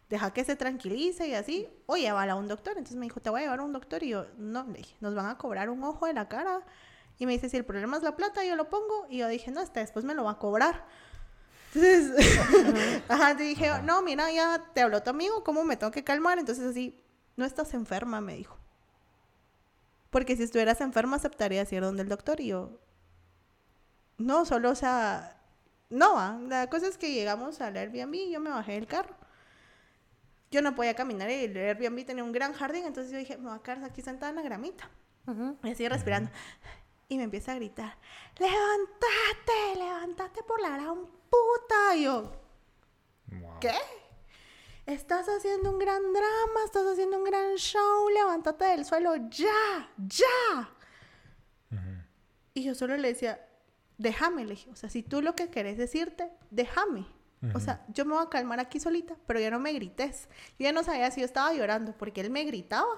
deja que se tranquilice y así. O llévala a un doctor. Entonces me dijo, te voy a llevar a un doctor. Y yo, no, le dije, nos van a cobrar un ojo de la cara. Y me dice, si el problema es la plata, yo lo pongo. Y yo dije, no, hasta después me lo va a cobrar. Entonces, ajá, te dije, no, mira, ya te habló tu amigo, ¿cómo me tengo que calmar? Entonces así, no estás enferma, me dijo. Porque si estuvieras enferma, aceptarías ir donde el doctor. Y yo, no, solo, o sea, no, la cosa es que llegamos al Airbnb y yo me bajé del carro. Yo no podía caminar y el Airbnb tenía un gran jardín, entonces yo dije, me voy a quedar aquí sentada en la gramita. Y así respirando. Y me empieza a gritar, levántate, levántate por la gran puta. Y yo, ¿qué? Estás haciendo un gran drama, estás haciendo un gran show, levántate del suelo ya, ya. Y yo solo le decía, déjame, le dije, o sea, si tú lo que querés decirte, déjame. O sea, yo me voy a calmar aquí solita, pero ya no me grites. Yo ya no sabía si yo estaba llorando porque él me gritaba.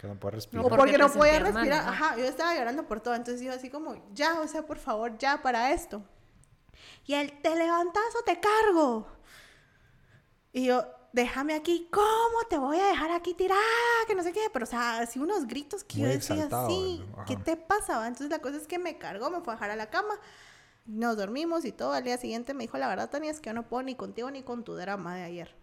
Que no puede respirar. O porque, no podía respirar. Ajá, yo estaba llorando por todo. Entonces yo así como, ya, o sea, por favor, ya para esto. Y él, te levantas o te cargo. Y yo, déjame aquí, ¿cómo te voy a dejar aquí tirada? Que no sé qué, pero o sea, así unos gritos que yo decía así, ¿qué te pasaba? Entonces la cosa es que me cargó, me fue a dejar a la cama, nos dormimos y todo, al día siguiente me dijo, la verdad, Tania, es que yo no puedo ni contigo ni con tu drama de ayer.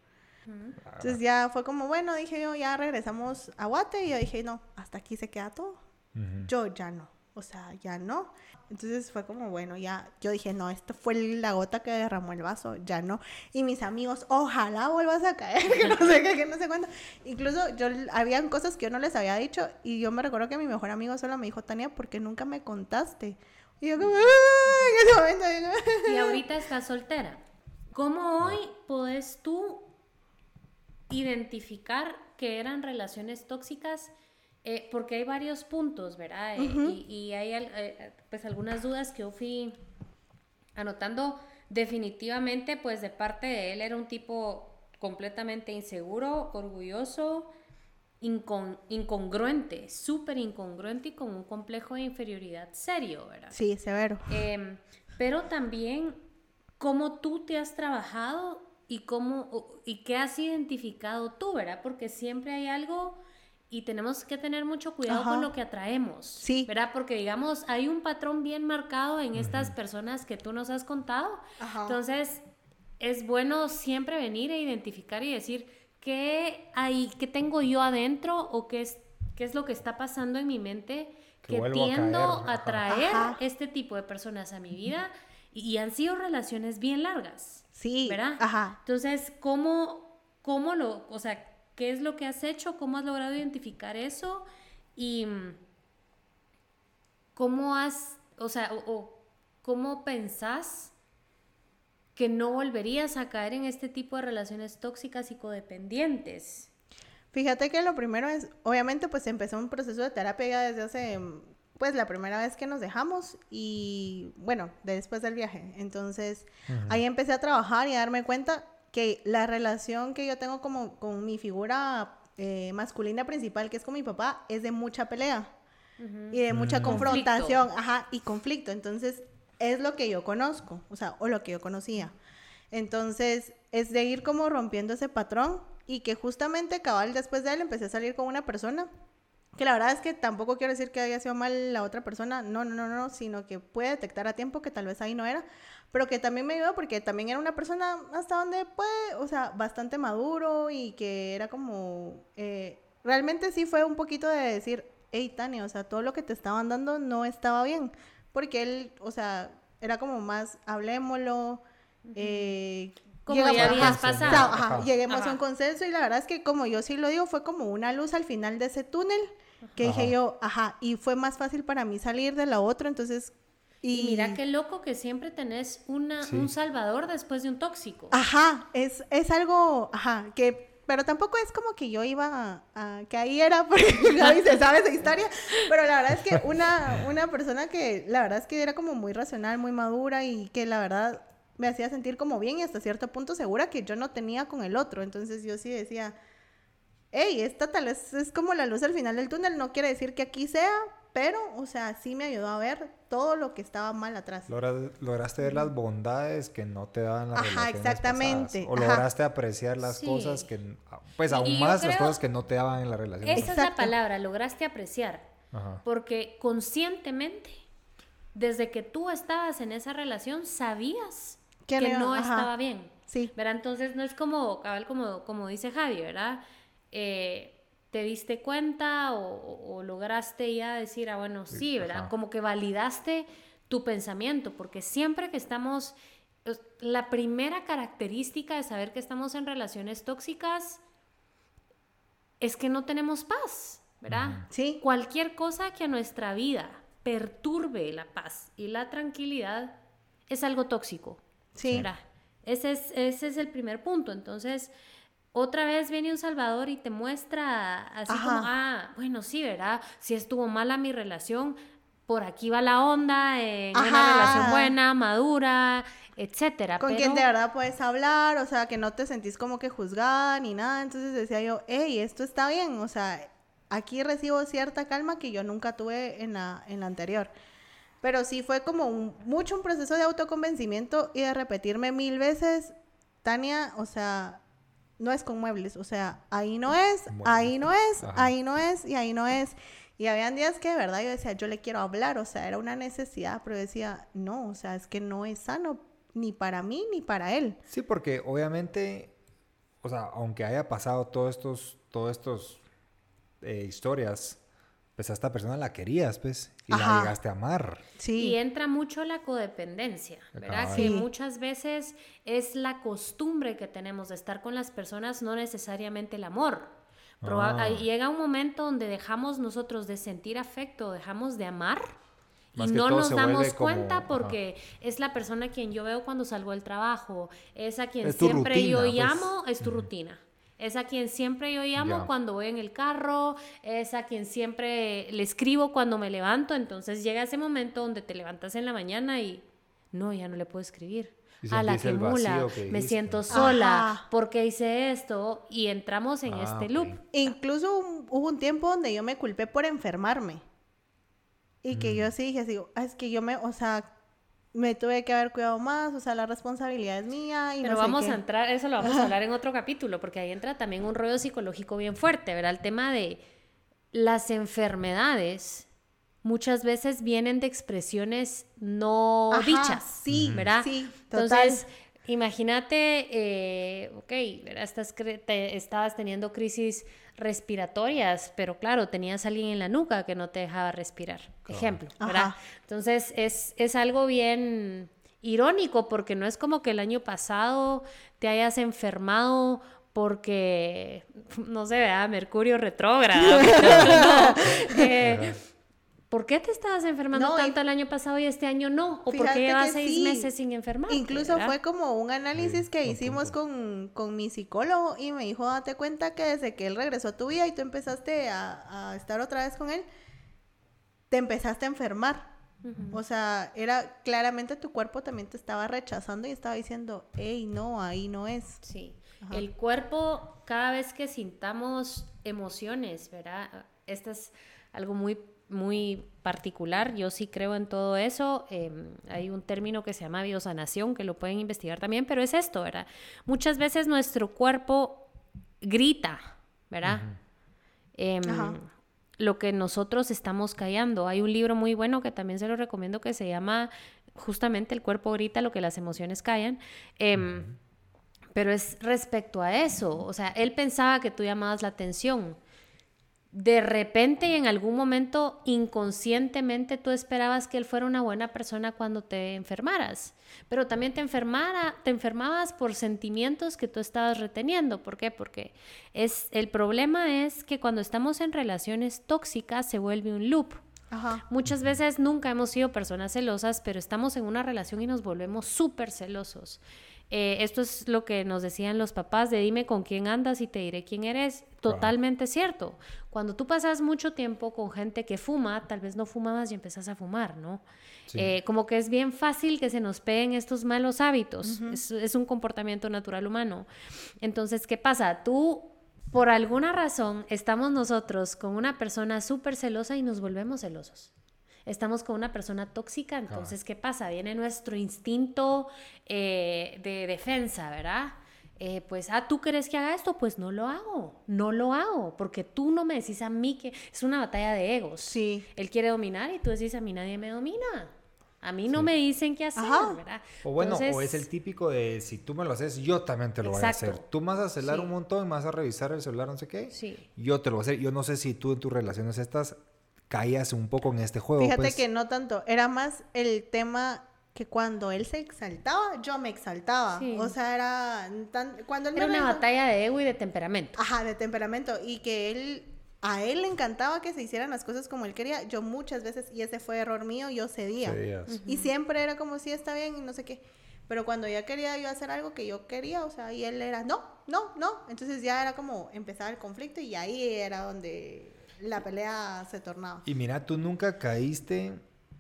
Entonces ya fue como, bueno, dije yo, ya regresamos a Guate y yo dije, no, hasta aquí se queda todo. Yo ya no, o sea, ya no. Entonces fue como, bueno, ya, yo dije, no, esto fue la gota que derramó el vaso, ya no. Y mis amigos, ojalá vuelvas a caer, que no sé qué, que no sé cuándo. Incluso yo, habían cosas que yo no les había dicho y yo me recuerdo que mi mejor amigo solo me dijo, Tania, ¿por qué nunca me contaste? Y yo como, en ese momento. Y ahorita estás soltera. ¿Cómo hoy podés tú identificar que eran relaciones tóxicas? Eh, porque hay varios puntos, ¿verdad? Eh, y, hay eh, pues algunas dudas que yo fui anotando. Definitivamente, pues de parte de él era un tipo completamente inseguro, orgulloso, incongruente, súper incongruente y con un complejo de inferioridad serio, ¿verdad? Sí, severo. Em, pero también cómo tú te has trabajado y cómo y qué has identificado tú, ¿verdad? Porque siempre hay algo y tenemos que tener mucho cuidado con lo que atraemos. Sí. ¿Verdad? Porque digamos, hay un patrón bien marcado en estas personas que tú nos has contado. Entonces, es bueno siempre venir e identificar y decir qué hay, qué tengo yo adentro o qué es, qué es lo que está pasando en mi mente que, tiendo a, atraer este tipo de personas a mi vida y, han sido relaciones bien largas. Sí. ¿Verdad? Ajá. Entonces, ¿cómo, cómo lo, o sea, qué es lo que has hecho? ¿Cómo has logrado identificar eso? Y mm, cómo has, o sea, o, o cómo pensás que no volverías a caer en este tipo de relaciones tóxicas y codependientes. Fíjate que lo primero es, obviamente, pues empezó un proceso de terapia desde hace, pues la primera vez que nos dejamos y, bueno, después del viaje. Entonces, ahí empecé a trabajar y a darme cuenta que la relación que yo tengo como con mi figura eh, masculina principal, que es con mi papá, es de mucha pelea y de mucha Mm. confrontación, ajá, y conflicto. Entonces, es lo que yo conozco, o sea, o lo que yo conocía. Entonces, es de ir como rompiendo ese patrón y que justamente cabal después de él empecé a salir con una persona que la verdad es que tampoco quiero decir que haya sido mal la otra persona, no, no, no, no, sino que puede detectar a tiempo que tal vez ahí no era, pero que también me ayudó porque también era una persona hasta donde puede, o sea, bastante maduro y que era como, eh, realmente sí fue un poquito de decir, hey Tania, o sea, todo lo que te estaban dando no estaba bien, porque él, o sea, era como más, hablémoslo, eh, Como ya habías pasado. ajá, Ajá. lleguemos a un consenso y la verdad es que como yo sí lo digo, fue como una luz al final de ese túnel que Ajá. dije yo, ajá, y fue más fácil para mí salir de la otra, entonces... Y, mira qué loco que siempre tenés una, Sí. un salvador después de un tóxico. Ajá, es, es algo, ajá, que... Pero tampoco es como que yo iba a, a- que ahí era porque Gaby se sabe esa historia, pero la verdad es que una, una persona que la verdad es que era como muy racional, muy madura y que la verdad me hacía sentir como bien y hasta cierto punto segura que yo no tenía con el otro, entonces yo sí decía, hey, esta tal vez es como la luz al final del túnel, no quiere decir que aquí sea, pero, o sea, sí me ayudó a ver todo lo que estaba mal atrás. Logra- lograste ver las bondades que no te daban las Ajá, relaciones exactamente, pasadas. O ajá. lograste apreciar las Sí. cosas que... Pues Y- aún más las cosas que no te daban en la relación. Esa es la palabra, lograste apreciar. Ajá. Porque conscientemente, desde que tú estabas en esa relación, sabías Que no- no ajá. estaba bien. Sí. ¿Verdad? Entonces no es como, cabal, como, como dice Javi, ¿verdad? Eh, te diste cuenta o, lograste ya decir, ah, bueno, sí, Sí, ¿verdad? ajá. Como que validaste tu pensamiento, porque siempre que estamos, es- la primera característica de saber que estamos en relaciones tóxicas es que no tenemos paz, ¿verdad? Sí. Cualquier cosa que a nuestra vida perturbe la paz y la tranquilidad es algo tóxico. Sí. ¿verdad? Ese es, ese es el primer punto. Entonces, otra vez viene un Salvador y te muestra así Ajá. como, ah, bueno, sí, ¿verdad? Si estuvo mala mi relación, por aquí va la onda, en una Ajá. relación buena, madura, etcétera. Con pero- quien de verdad puedes hablar, o sea, que no te sentís como que juzgada ni nada. Entonces decía yo, hey, esto está bien, o sea, aquí recibo cierta calma que yo nunca tuve en la, en la anterior. Pero sí fue como un- mucho un proceso de autoconvencimiento y de repetirme mil veces, Tania, o sea, no es con muebles, o sea, ahí no es, ahí no es, Ajá. ahí no es y ahí no es. Y habían días que de verdad yo decía, yo le quiero hablar, o sea, era una necesidad, pero decía, no, o sea, es que no es sano ni para mí ni para él. Sí, porque obviamente, o sea, aunque haya pasado todos estos, todos estos eh, historias, pues a esta persona la querías, pues, y Ajá. la llegaste a amar. Sí. Y entra mucho la codependencia, ¿verdad? Cabal. Que Sí. muchas veces es la costumbre que tenemos de estar con las personas, no necesariamente el amor. Proba- Ah. Llega un momento donde dejamos nosotros de sentir afecto, dejamos de amar Más y no nos damos como- cuenta ajá. porque es la persona a quien yo veo cuando salgo del trabajo, es a quien Es siempre yo pues. llamo, es tu rutina. Es a quien siempre yo llamo cuando voy en el carro, es a quien siempre le escribo cuando me levanto, entonces llega ese momento donde te levantas en la mañana y no, ya no le puedo escribir. Y A la que mula, que me siento sola, Ajá. porque hice esto y entramos en Ah, este loop. Incluso un- hubo un tiempo donde yo me culpé por enfermarme. Y que Mm. yo sí dije así, "Ah, es que yo me, o sea, me tuve que haber cuidado más, o sea, la responsabilidad es mía y Pero no sé vamos qué". a entrar, eso lo vamos a hablar en otro capítulo, porque ahí entra también un rollo psicológico bien fuerte, ¿verdad? El tema de las enfermedades muchas veces vienen de expresiones no Ajá, dichas, sí, ¿verdad? sí, total. Entonces, imagínate, eh, ok, ¿verdad? Estás cre- te- estabas teniendo crisis respiratorias, pero claro, tenías a alguien en la nuca que no te dejaba respirar, ejemplo, ¿verdad? Ajá. Entonces, es, es algo bien irónico porque no es como que el año pasado te hayas enfermado porque, no sé, vea Mercurio retrógrado. Eh, ¿Por qué te estabas enfermando tanto el año pasado y este año no? ¿O por qué llevas seis meses sin enfermar? Incluso fue como un análisis que hicimos con, mi psicólogo y me dijo, date cuenta que desde que él regresó a tu vida y tú empezaste a, estar otra vez con él, te empezaste a enfermar. O sea, era claramente tu cuerpo también te estaba rechazando y estaba diciendo, hey, no, ahí no es. Sí. El cuerpo, cada vez que sintamos emociones, ¿verdad? Esto es algo muy, muy particular. Yo sí creo en todo eso. Em, hay un término que se llama biosanación, que lo pueden investigar también, pero es esto, ¿verdad? Muchas veces nuestro cuerpo grita, ¿verdad? Em, lo que nosotros estamos callando. Hay un libro muy bueno que también se lo recomiendo que se llama justamente El cuerpo grita lo que las emociones callan. Em, pero es respecto a eso. O sea, él pensaba que tú llamabas la atención. De repente y en algún momento inconscientemente tú esperabas que él fuera una buena persona cuando te enfermaras, pero también te enfermara, te enfermabas por sentimientos que tú estabas reteniendo. ¿Por qué? Porque es el problema es que cuando estamos en relaciones tóxicas se vuelve un loop. Muchas veces nunca hemos sido personas celosas, pero estamos en una relación y nos volvemos súper celosos. Eh, esto es lo que nos decían los papás de dime con quién andas y te diré quién eres. Totalmente cierto. Cuando tú pasas mucho tiempo con gente que fuma, tal vez no fumabas y empezás a fumar, ¿no? Eh, como que es bien fácil que se nos peguen estos malos hábitos. es, es un comportamiento natural humano. Entonces, ¿qué pasa? Tú por alguna razón estamos nosotros con una persona súper celosa y nos volvemos celosos estamos con una persona tóxica, entonces, ¿qué pasa? Viene nuestro instinto eh, de defensa, ¿verdad? Eh, pues, ah, ¿tú crees que haga esto? Pues no lo hago, no lo hago, porque tú no me decís a mí que es una batalla de egos. Sí. Él quiere dominar y tú decís a mí nadie me domina. A mí no me dicen qué hacer, ¿verdad? O bueno, o es el típico de si tú me lo haces, yo también te lo voy a hacer. Tú me vas a celar un montón, me vas a revisar el celular, no sé qué. Sí. Yo te lo voy a hacer. Yo no sé si tú en tus relaciones estas caías un poco en este juego. Fíjate pues. que no tanto, era más el tema que cuando él se exaltaba, yo me exaltaba. O sea, era tan, cuando era una batalla de ego y de temperamento. Ajá, de temperamento y que él a él le encantaba que se hicieran las cosas como él quería. Yo muchas veces y ese fue error mío, yo cedía. Y siempre era como si está bien y no sé qué. Pero cuando ya quería yo hacer algo que yo quería, o sea, y él era, no, no, no. Entonces ya era como empezar el conflicto y ahí era donde la pelea se tornaba. Y mira, tú nunca caíste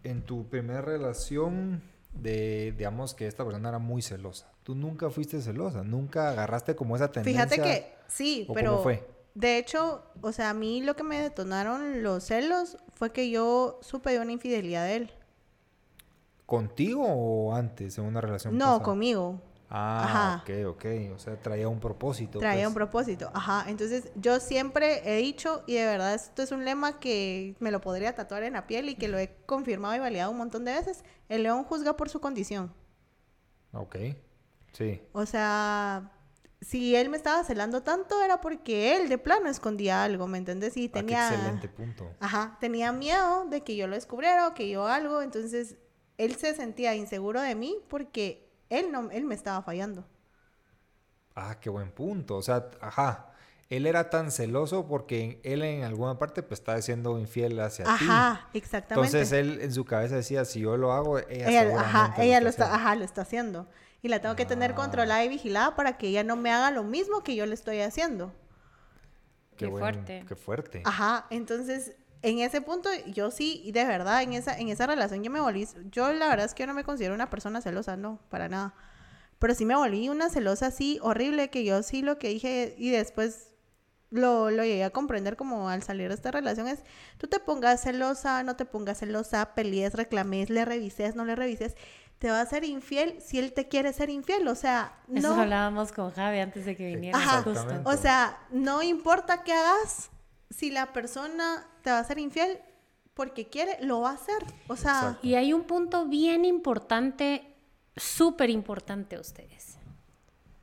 en tu primera relación de, digamos, que esta persona era muy celosa. Tú nunca fuiste celosa, nunca agarraste como esa tendencia. Fíjate que sí, pero fue? de hecho, o sea, a mí lo que me detonaron los celos fue que yo supe de una infidelidad de él. ¿Contigo o antes en una relación? No, conmigo. Ah, ok, ok. O sea, traía un propósito. Traía pues. un propósito, ajá. Entonces, yo siempre he dicho, y de verdad esto es un lema que me lo podría tatuar en la piel y que lo he confirmado y validado un montón de veces, el león juzga por su condición. Ok, sí. O sea, si él me estaba celando tanto era porque él de plano escondía algo, ¿me entiendes? Y ah, tenía... excelente punto. Ajá, tenía miedo de que yo lo descubriera o que yo algo, entonces él se sentía inseguro de mí porque él, no, él me estaba fallando. Ah, qué buen punto. O sea, ajá. Él era tan celoso porque él en alguna parte pues estaba siendo infiel hacia ti. Ajá, exactamente. Entonces él en su cabeza decía, si yo lo hago, ella, ella ajá, ella lo está, ajá, lo está haciendo. Y la tengo que tener ah. controlada y vigilada para que ella no me haga lo mismo que yo le estoy haciendo. Qué, fuerte. Qué fuerte. Ajá, entonces en ese punto yo sí, de verdad, en esa, en esa relación yo me volví, yo la verdad es que yo no me considero una persona celosa, no, para nada. Pero sí me volví una celosa así horrible que yo sí lo que dije y después lo, lo llegué a comprender como al salir de esta relación es, tú te pongas celosa, no te pongas celosa, pelees, reclames, le revises, no le revises, te va a ser infiel si él te quiere ser infiel, o sea, no. Eso hablábamos con Javi antes de que viniera. Ajá, o sea, no importa qué hagas, si la persona te va a ser infiel porque quiere, lo va a hacer. O sea... Y hay un punto bien importante, súper importante a ustedes.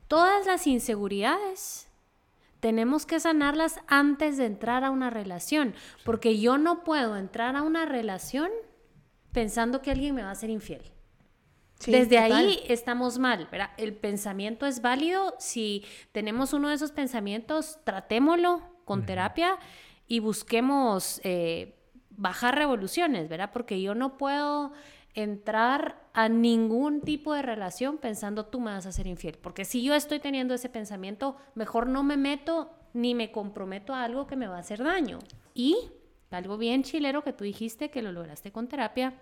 Todas las inseguridades tenemos que sanarlas antes de entrar a una relación, porque yo no puedo entrar a una relación pensando que alguien me va a ser infiel. Desde ahí estamos mal, ¿verdad? El pensamiento es válido. Si tenemos uno de esos pensamientos, tratémoslo con terapia y busquemos eh, bajar revoluciones, ¿verdad? Porque yo no puedo entrar a ningún tipo de relación pensando tú me vas a ser infiel. Porque si yo estoy teniendo ese pensamiento, mejor no me meto ni me comprometo a algo que me va a hacer daño. Y algo bien chilero que tú dijiste que lo lograste con terapia.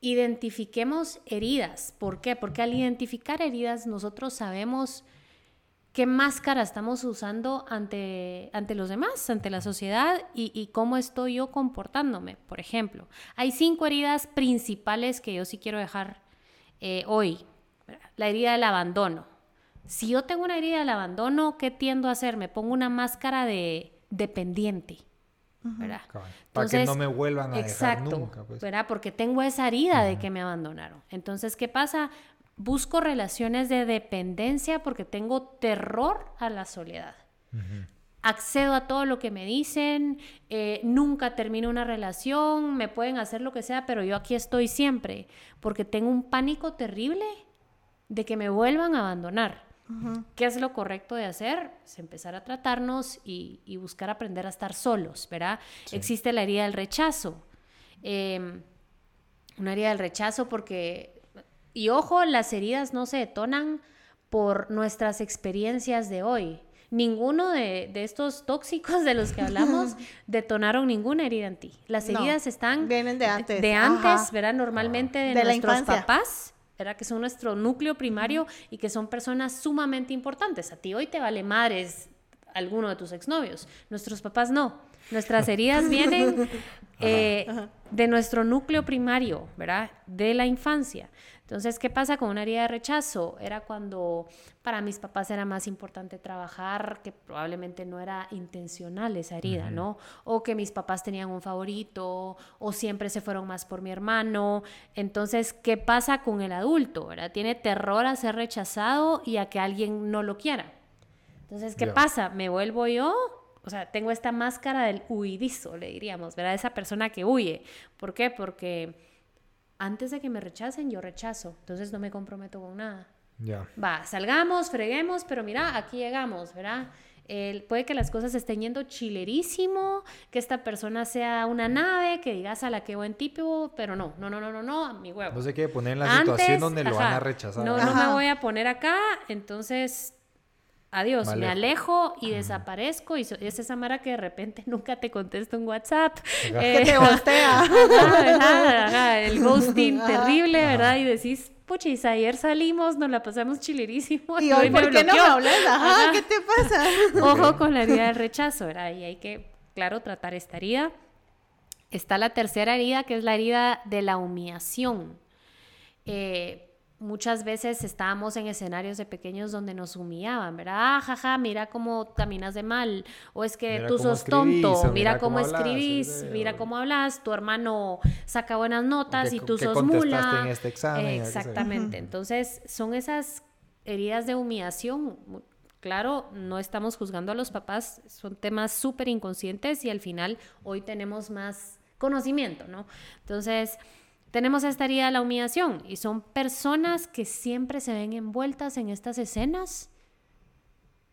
Identifiquemos heridas. ¿Por qué? Porque al identificar heridas nosotros sabemos qué máscara estamos usando ante, ante los demás, ante la sociedad y, cómo estoy yo comportándome. Por ejemplo, hay cinco heridas principales que yo sí quiero dejar eh, hoy. La herida del abandono. Si yo tengo una herida del abandono, ¿qué tiendo a hacer? Me pongo una máscara de dependiente. ¿verdad? Para que no me vuelvan a exacto, dejar nunca. Pues. ¿verdad? Porque tengo esa herida de que me abandonaron. Entonces, ¿qué pasa? Busco relaciones de dependencia porque tengo terror a la soledad. Accedo a todo lo que me dicen, eh, nunca termino una relación, me pueden hacer lo que sea, pero yo aquí estoy siempre porque tengo un pánico terrible de que me vuelvan a abandonar. ¿Qué es lo correcto de hacer? Es empezar a tratarnos y, buscar aprender a estar solos, ¿verdad? Existe la herida del rechazo. Em, una herida del rechazo porque y ojo, las heridas no se detonan por nuestras experiencias de hoy. Ninguno de, estos tóxicos de los que hablamos detonaron ninguna herida en ti. Las heridas están... Vienen de antes. De antes, ¿verdad? Normalmente de, nuestros papás. ¿verdad? Que son nuestro núcleo primario y que son personas sumamente importantes. A ti hoy te vale madres alguno de tus exnovios. Nuestros papás no. Nuestras heridas vienen eh, de nuestro núcleo primario, ¿verdad? De la infancia. Entonces, ¿qué pasa con una herida de rechazo? Era cuando para mis papás era más importante trabajar, que probablemente no era intencional esa herida, ¿no? O que mis papás tenían un favorito, o siempre se fueron más por mi hermano. Entonces, ¿qué pasa con el adulto? ¿verdad? Tiene terror a ser rechazado y a que alguien no lo quiera. Entonces, ¿qué pasa? ¿Me vuelvo yo? O sea, tengo esta máscara del huidizo, le diríamos, ¿verdad? Esa persona que huye. ¿Por qué? Porque antes de que me rechacen, yo rechazo. Entonces no me comprometo con nada. Ya. Va, salgamos, freguemos, pero mira, aquí llegamos, ¿verdad? puede que las cosas estén yendo chilerísimo, que esta persona sea una nave, que digas a la que buen tipo, pero no, no, no, no, no, no, mi huevo. No sé qué poner en la situación donde lo van a rechazar. No, no me voy a poner acá, entonces adiós, me alejo y desaparezco y es esa Mara que de repente nunca te contesta un WhatsApp. Eh, que te voltea. el ghosting terrible, ¿verdad? Y decís, puchis, ayer salimos, nos la pasamos chilerísimo. Y hoy, ¿por qué no me hablas? Ajá, ¿qué te pasa? Ojo con la herida del rechazo, ¿verdad? Y hay que, claro, tratar esta herida. Está la tercera herida, que es la herida de la humillación. Eh, muchas veces estábamos en escenarios de pequeños donde nos humillaban, ¿verdad? Ah, jaja, mira cómo caminas de mal, o es que tú sos tonto, mira, cómo, escribís, mira cómo hablas, tu hermano saca buenas notas y tú sos mula. En este examen, Exactamente, entonces son esas heridas de humillación. Claro, no estamos juzgando a los papás, son temas súper inconscientes y al final hoy tenemos más conocimiento, ¿no? Entonces, tenemos esta herida de la humillación y son personas que siempre se ven envueltas en estas escenas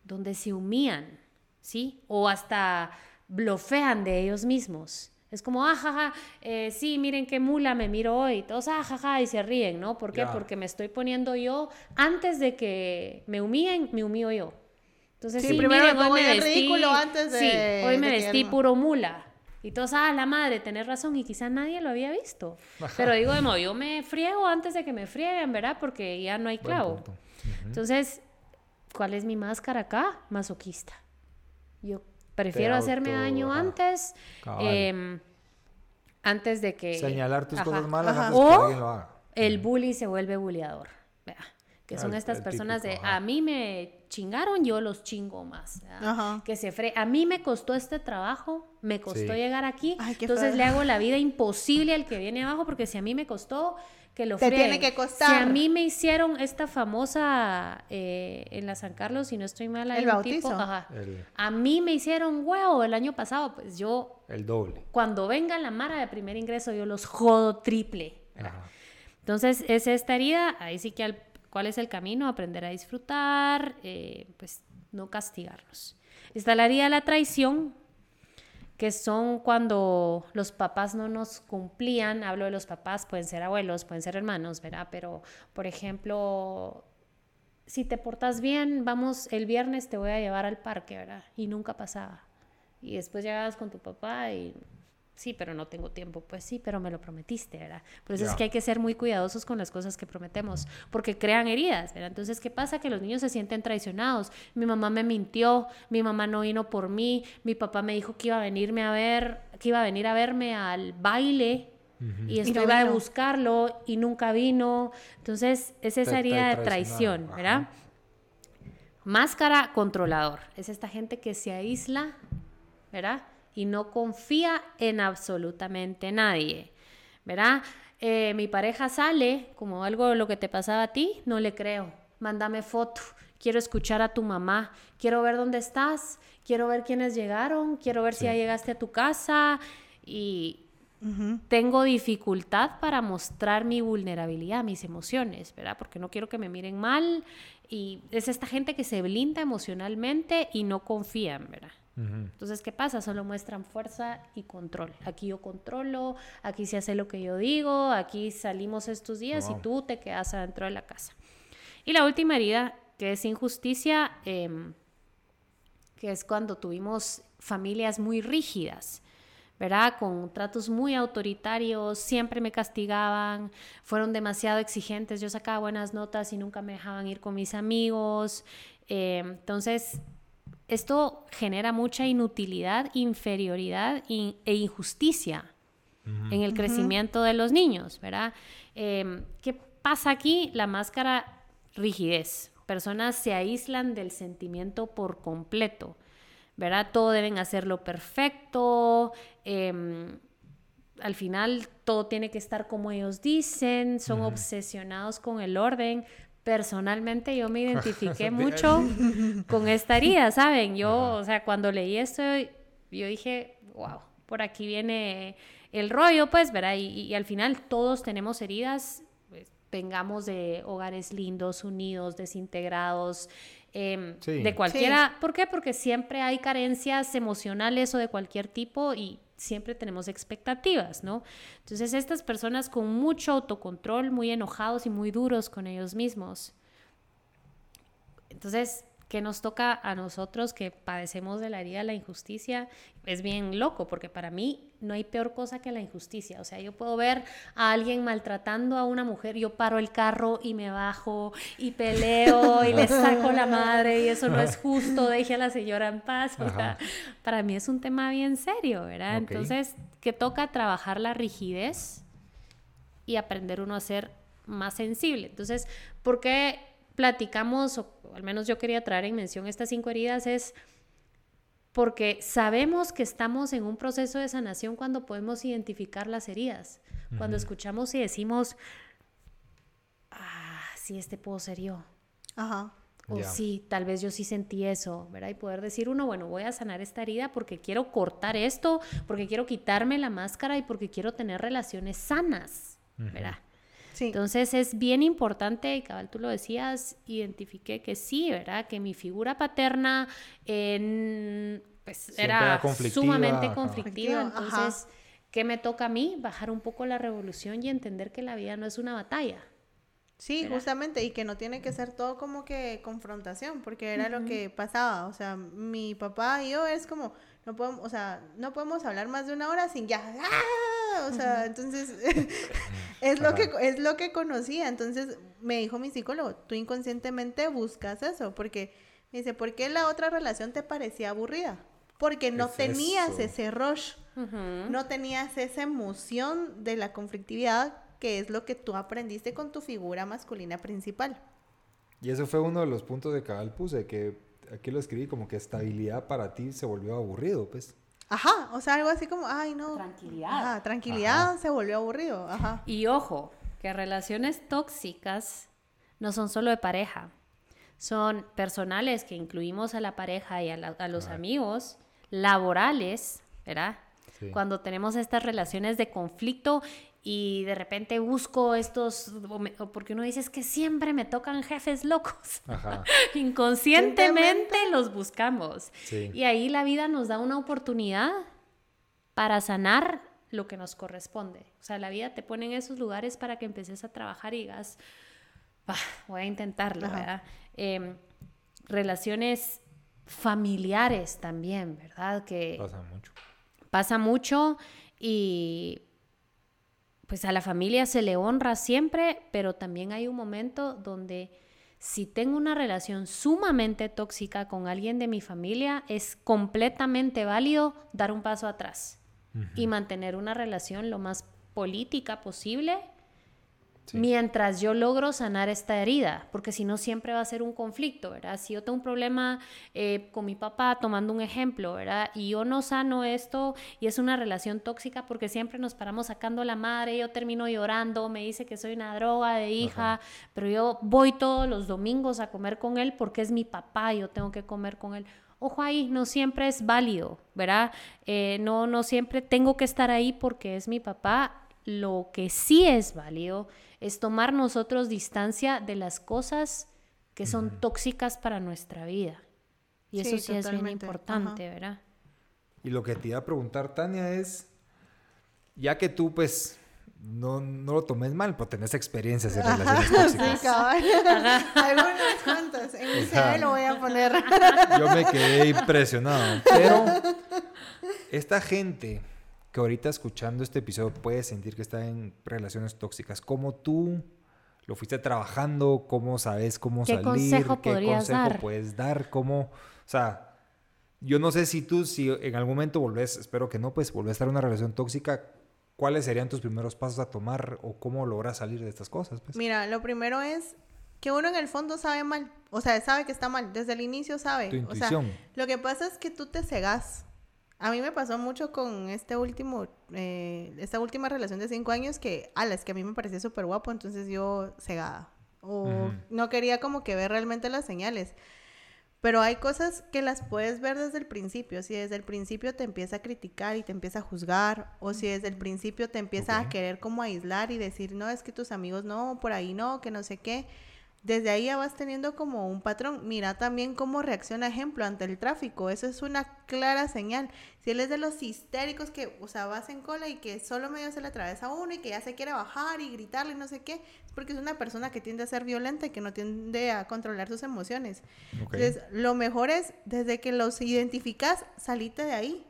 donde se humillan, ¿sí? O hasta blofean de ellos mismos. Es como, ah, eh, sí, miren qué mula me miro hoy. Todos, ah, y se ríen, ¿no? ¿Por qué? Porque me estoy poniendo yo, antes de que me humillen, me humillo yo. Entonces, sí, primero miren, hoy me vestí, antes de, sí, hoy me vestí puro mula. Y todos, ah, la madre, tenés razón, y quizás nadie lo había visto. Pero digo, de yo me friego antes de que me frieguen, ¿verdad? Porque ya no hay clavo. Entonces, ¿cuál es mi máscara acá? Masoquista. Yo prefiero hacerme daño antes, em, antes de que... Señalar tus cosas malas antes o que alguien lo haga. el bully se vuelve bulleador. Que son estas personas de, a mí me chingaron, yo los chingo más. Que se fre a mí me costó este trabajo, me costó llegar aquí, entonces le hago la vida imposible al que viene abajo, porque si a mí me costó, que lo Te tiene que costar. Si a mí me hicieron esta famosa eh, en la San Carlos, si no estoy mal, el bautizo. A mí me hicieron huevo el año pasado, pues yo. El doble. Cuando venga la Mara de primer ingreso, yo los jodo triple. Entonces, es esta herida, ahí sí que al, cuál es el camino, aprender a disfrutar, eh, pues no castigarnos. Está la herida de la traición, que son cuando los papás no nos cumplían, hablo de los papás, pueden ser abuelos, pueden ser hermanos, ¿verdad? Pero, por ejemplo, si te portas bien, vamos, el viernes te voy a llevar al parque, ¿verdad? Y nunca pasaba. Y después llegabas con tu papá y sí, pero no tengo tiempo. Pues sí, pero me lo prometiste, ¿verdad? Por eso es que hay que ser muy cuidadosos con las cosas que prometemos, porque crean heridas, ¿verdad? Entonces, ¿qué pasa? Que los niños se sienten traicionados. Mi mamá me mintió, mi mamá no vino por mí, mi papá me dijo que iba a venirme a ver, que iba a venir a verme al baile. Y esto iba a buscarlo y nunca vino. Entonces, es esa herida de traición, ¿verdad? Máscara controlador. Es esta gente que se aísla, ¿verdad? Y no confía en absolutamente nadie, ¿verdad? Eh, mi pareja sale, como algo de lo que te pasaba a ti, no le creo. Mándame foto, quiero escuchar a tu mamá, quiero ver dónde estás, quiero ver quiénes llegaron, quiero ver si ya llegaste a tu casa y tengo dificultad para mostrar mi vulnerabilidad, mis emociones, ¿verdad? Porque no quiero que me miren mal y es esta gente que se blinda emocionalmente y no confían, ¿verdad? Entonces, ¿qué pasa? Solo muestran fuerza y control. Aquí yo controlo, aquí se hace lo que yo digo, aquí salimos estos días y tú te quedas adentro de la casa. Y la última herida, que es injusticia, em, que es cuando tuvimos familias muy rígidas. ¿verdad? Con tratos muy autoritarios, siempre me castigaban, fueron demasiado exigentes, yo sacaba buenas notas y nunca me dejaban ir con mis amigos. Em, entonces, esto genera mucha inutilidad, inferioridad e injusticia en el crecimiento de los niños, ¿verdad? Em, ¿Qué pasa aquí? La máscara rigidez. Personas se aíslan del sentimiento por completo, ¿verdad? Todo deben hacerlo perfecto. Em, al final todo tiene que estar como ellos dicen, son obsesionados con el orden, personalmente yo me identifiqué mucho con esta herida, ¿saben? Yo, o sea, cuando leí esto, yo dije, wow, por aquí viene el rollo, pues, ¿verdad? Y, al final todos tenemos heridas, pues, tengamos de hogares lindos, unidos, desintegrados, em, de cualquiera. ¿Por qué? Porque siempre hay carencias emocionales o de cualquier tipo y siempre tenemos expectativas, ¿no? Entonces estas personas con mucho autocontrol, muy enojados y muy duros con ellos mismos. Entonces, que nos toca a nosotros que padecemos de la herida de la injusticia es bien loco, porque para mí no hay peor cosa que la injusticia. O sea, yo puedo ver a alguien maltratando a una mujer, yo paro el carro y me bajo y peleo y le saco la madre y eso no es justo, deje a la señora en paz. O sea, para mí es un tema bien serio, ¿verdad? Entonces, que toca trabajar la rigidez y aprender uno a ser más sensible. Entonces, ¿por qué platicamos, o al menos yo quería traer en mención estas cinco heridas, es porque sabemos que estamos en un proceso de sanación cuando podemos identificar las heridas, cuando escuchamos y decimos, ah, sí, este puedo ser yo. Ajá. O sí, tal vez yo sí sentí eso, ¿verdad? Y poder decir uno, bueno, voy a sanar esta herida porque quiero cortar esto, porque quiero quitarme la máscara y porque quiero tener relaciones sanas, ¿verdad? Entonces es bien importante, y cabal tú lo decías, identifiqué que sí, ¿verdad? Que mi figura paterna pues, era, sumamente conflictiva. Entonces, ¿qué me toca a mí? Bajar un poco la revolución y entender que la vida no es una batalla. Sí, justamente, y que no tiene que ser todo como que confrontación, porque era lo que pasaba. O sea, mi papá y yo es como, no podemos, o sea, no podemos hablar más de una hora sin ya, ¡ah! O sea, entonces es lo que es lo que conocía, entonces me dijo mi psicólogo, tú inconscientemente buscas eso, porque me dice, ¿por qué la otra relación te parecía aburrida? Porque no tenías ese rush, no tenías esa emoción de la conflictividad que es lo que tú aprendiste con tu figura masculina principal. Y eso fue uno de los puntos de cabal puse, que aquí lo escribí como que estabilidad para ti se volvió aburrido, pues. Ajá, o sea, algo así como, ay, no. Tranquilidad. Ajá, tranquilidad se volvió aburrido, ajá. Y ojo, que relaciones tóxicas no son solo de pareja, son personales que incluimos a la pareja y a, los amigos, laborales, ¿verdad? Cuando tenemos estas relaciones de conflicto y de repente busco estos, porque uno dice es que siempre me tocan jefes locos. Inconscientemente los buscamos. Y ahí la vida nos da una oportunidad para sanar lo que nos corresponde. O sea, la vida te pone en esos lugares para que empeces a trabajar y digas, voy a intentarlo, ¿verdad? Em, relaciones familiares también, ¿verdad? Que pasa mucho. Pasa mucho y pues a la familia se le honra siempre, pero también hay un momento donde si tengo una relación sumamente tóxica con alguien de mi familia, es completamente válido dar un paso atrás y mantener una relación lo más política posible mientras yo logro sanar esta herida, porque si no siempre va a ser un conflicto, ¿verdad? Si yo tengo un problema eh, con mi papá, tomando un ejemplo, ¿verdad? Y yo no sano esto y es una relación tóxica porque siempre nos paramos sacando la madre, yo termino llorando, me dice que soy una droga de hija, pero yo voy todos los domingos a comer con él porque es mi papá yo tengo que comer con él. Ojo ahí, no siempre es válido, ¿verdad? Eh, no, no siempre tengo que estar ahí porque es mi papá. Lo que sí es válido es tomar nosotros distancia de las cosas que son tóxicas para nuestra vida. Y eso sí es bien importante, ¿verdad? Y lo que te iba a preguntar, Tania, es, ya que tú pues no, no lo tomes mal, pero tenés experiencias en relaciones tóxicas. Sí. Algunas cuantas. En mi CV lo voy a poner. Yo me quedé impresionado. Pero esta gente que ahorita escuchando este episodio puede sentir que está en relaciones tóxicas. ¿Cómo tú lo fuiste trabajando? ¿Cómo sabes cómo ¿Qué salir? Consejo ¿Qué consejo dar? puedes dar? ¿Cómo? O sea, yo no sé si tú, si en algún momento volvés, espero que no, pues volvés a estar en una relación tóxica. ¿Cuáles serían tus primeros pasos a tomar o cómo logras salir de estas cosas? Pues? Mira, lo primero es que uno en el fondo sabe mal. O sea, sabe que está mal. Desde el inicio sabe. Tu intuición. O sea, lo que pasa es que tú te cegas. A mí me pasó mucho con este último, eh, esta última relación de cinco años que, ala, es que a mí me parecía súper guapo, entonces yo cegada. O no quería como que ver realmente las señales. Pero hay cosas que las puedes ver desde el principio. Si desde el principio te empieza a criticar y te empieza a juzgar, o si desde el principio te empieza a querer como aislar y decir, no, es que tus amigos no, por ahí no, que no sé qué desde ahí ya vas teniendo como un patrón. Mira también cómo reacciona, ejemplo, ante el tráfico. Eso es una clara señal. Si él es de los histéricos que, o sea, vas en cola y que solo medio se le atraviesa uno y que ya se quiere bajar y gritarle y no sé qué, es porque es una persona que tiende a ser violenta y que no tiende a controlar sus emociones. Entonces, lo mejor es, desde que los identificas, salite de ahí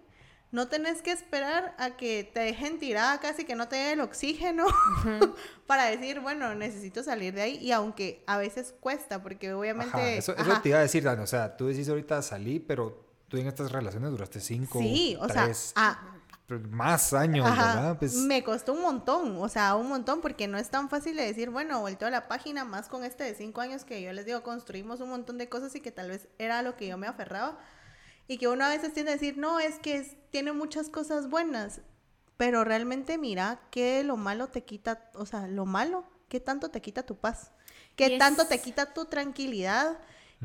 no tenés que esperar a que te dejen tirada casi que no te dé el oxígeno para decir, bueno, necesito salir de ahí. Y aunque a veces cuesta, porque obviamente... Eso, eso, te iba a decir, Dan. O sea, tú decís ahorita salí, pero tú en estas relaciones duraste cinco, sí, o sea, más años, ¿verdad? Pues... Me costó un montón, o sea, un montón, porque no es tan fácil de decir, bueno, vuelto a la página, más con este de cinco años que yo les digo, construimos un montón de cosas y que tal vez era lo que yo me aferraba y que uno a veces tiende a decir, no, es que tiene muchas cosas buenas, pero realmente mira que lo malo te quita, o sea, lo malo, ¿qué tanto te quita tu paz? ¿Qué tanto te quita tu tranquilidad?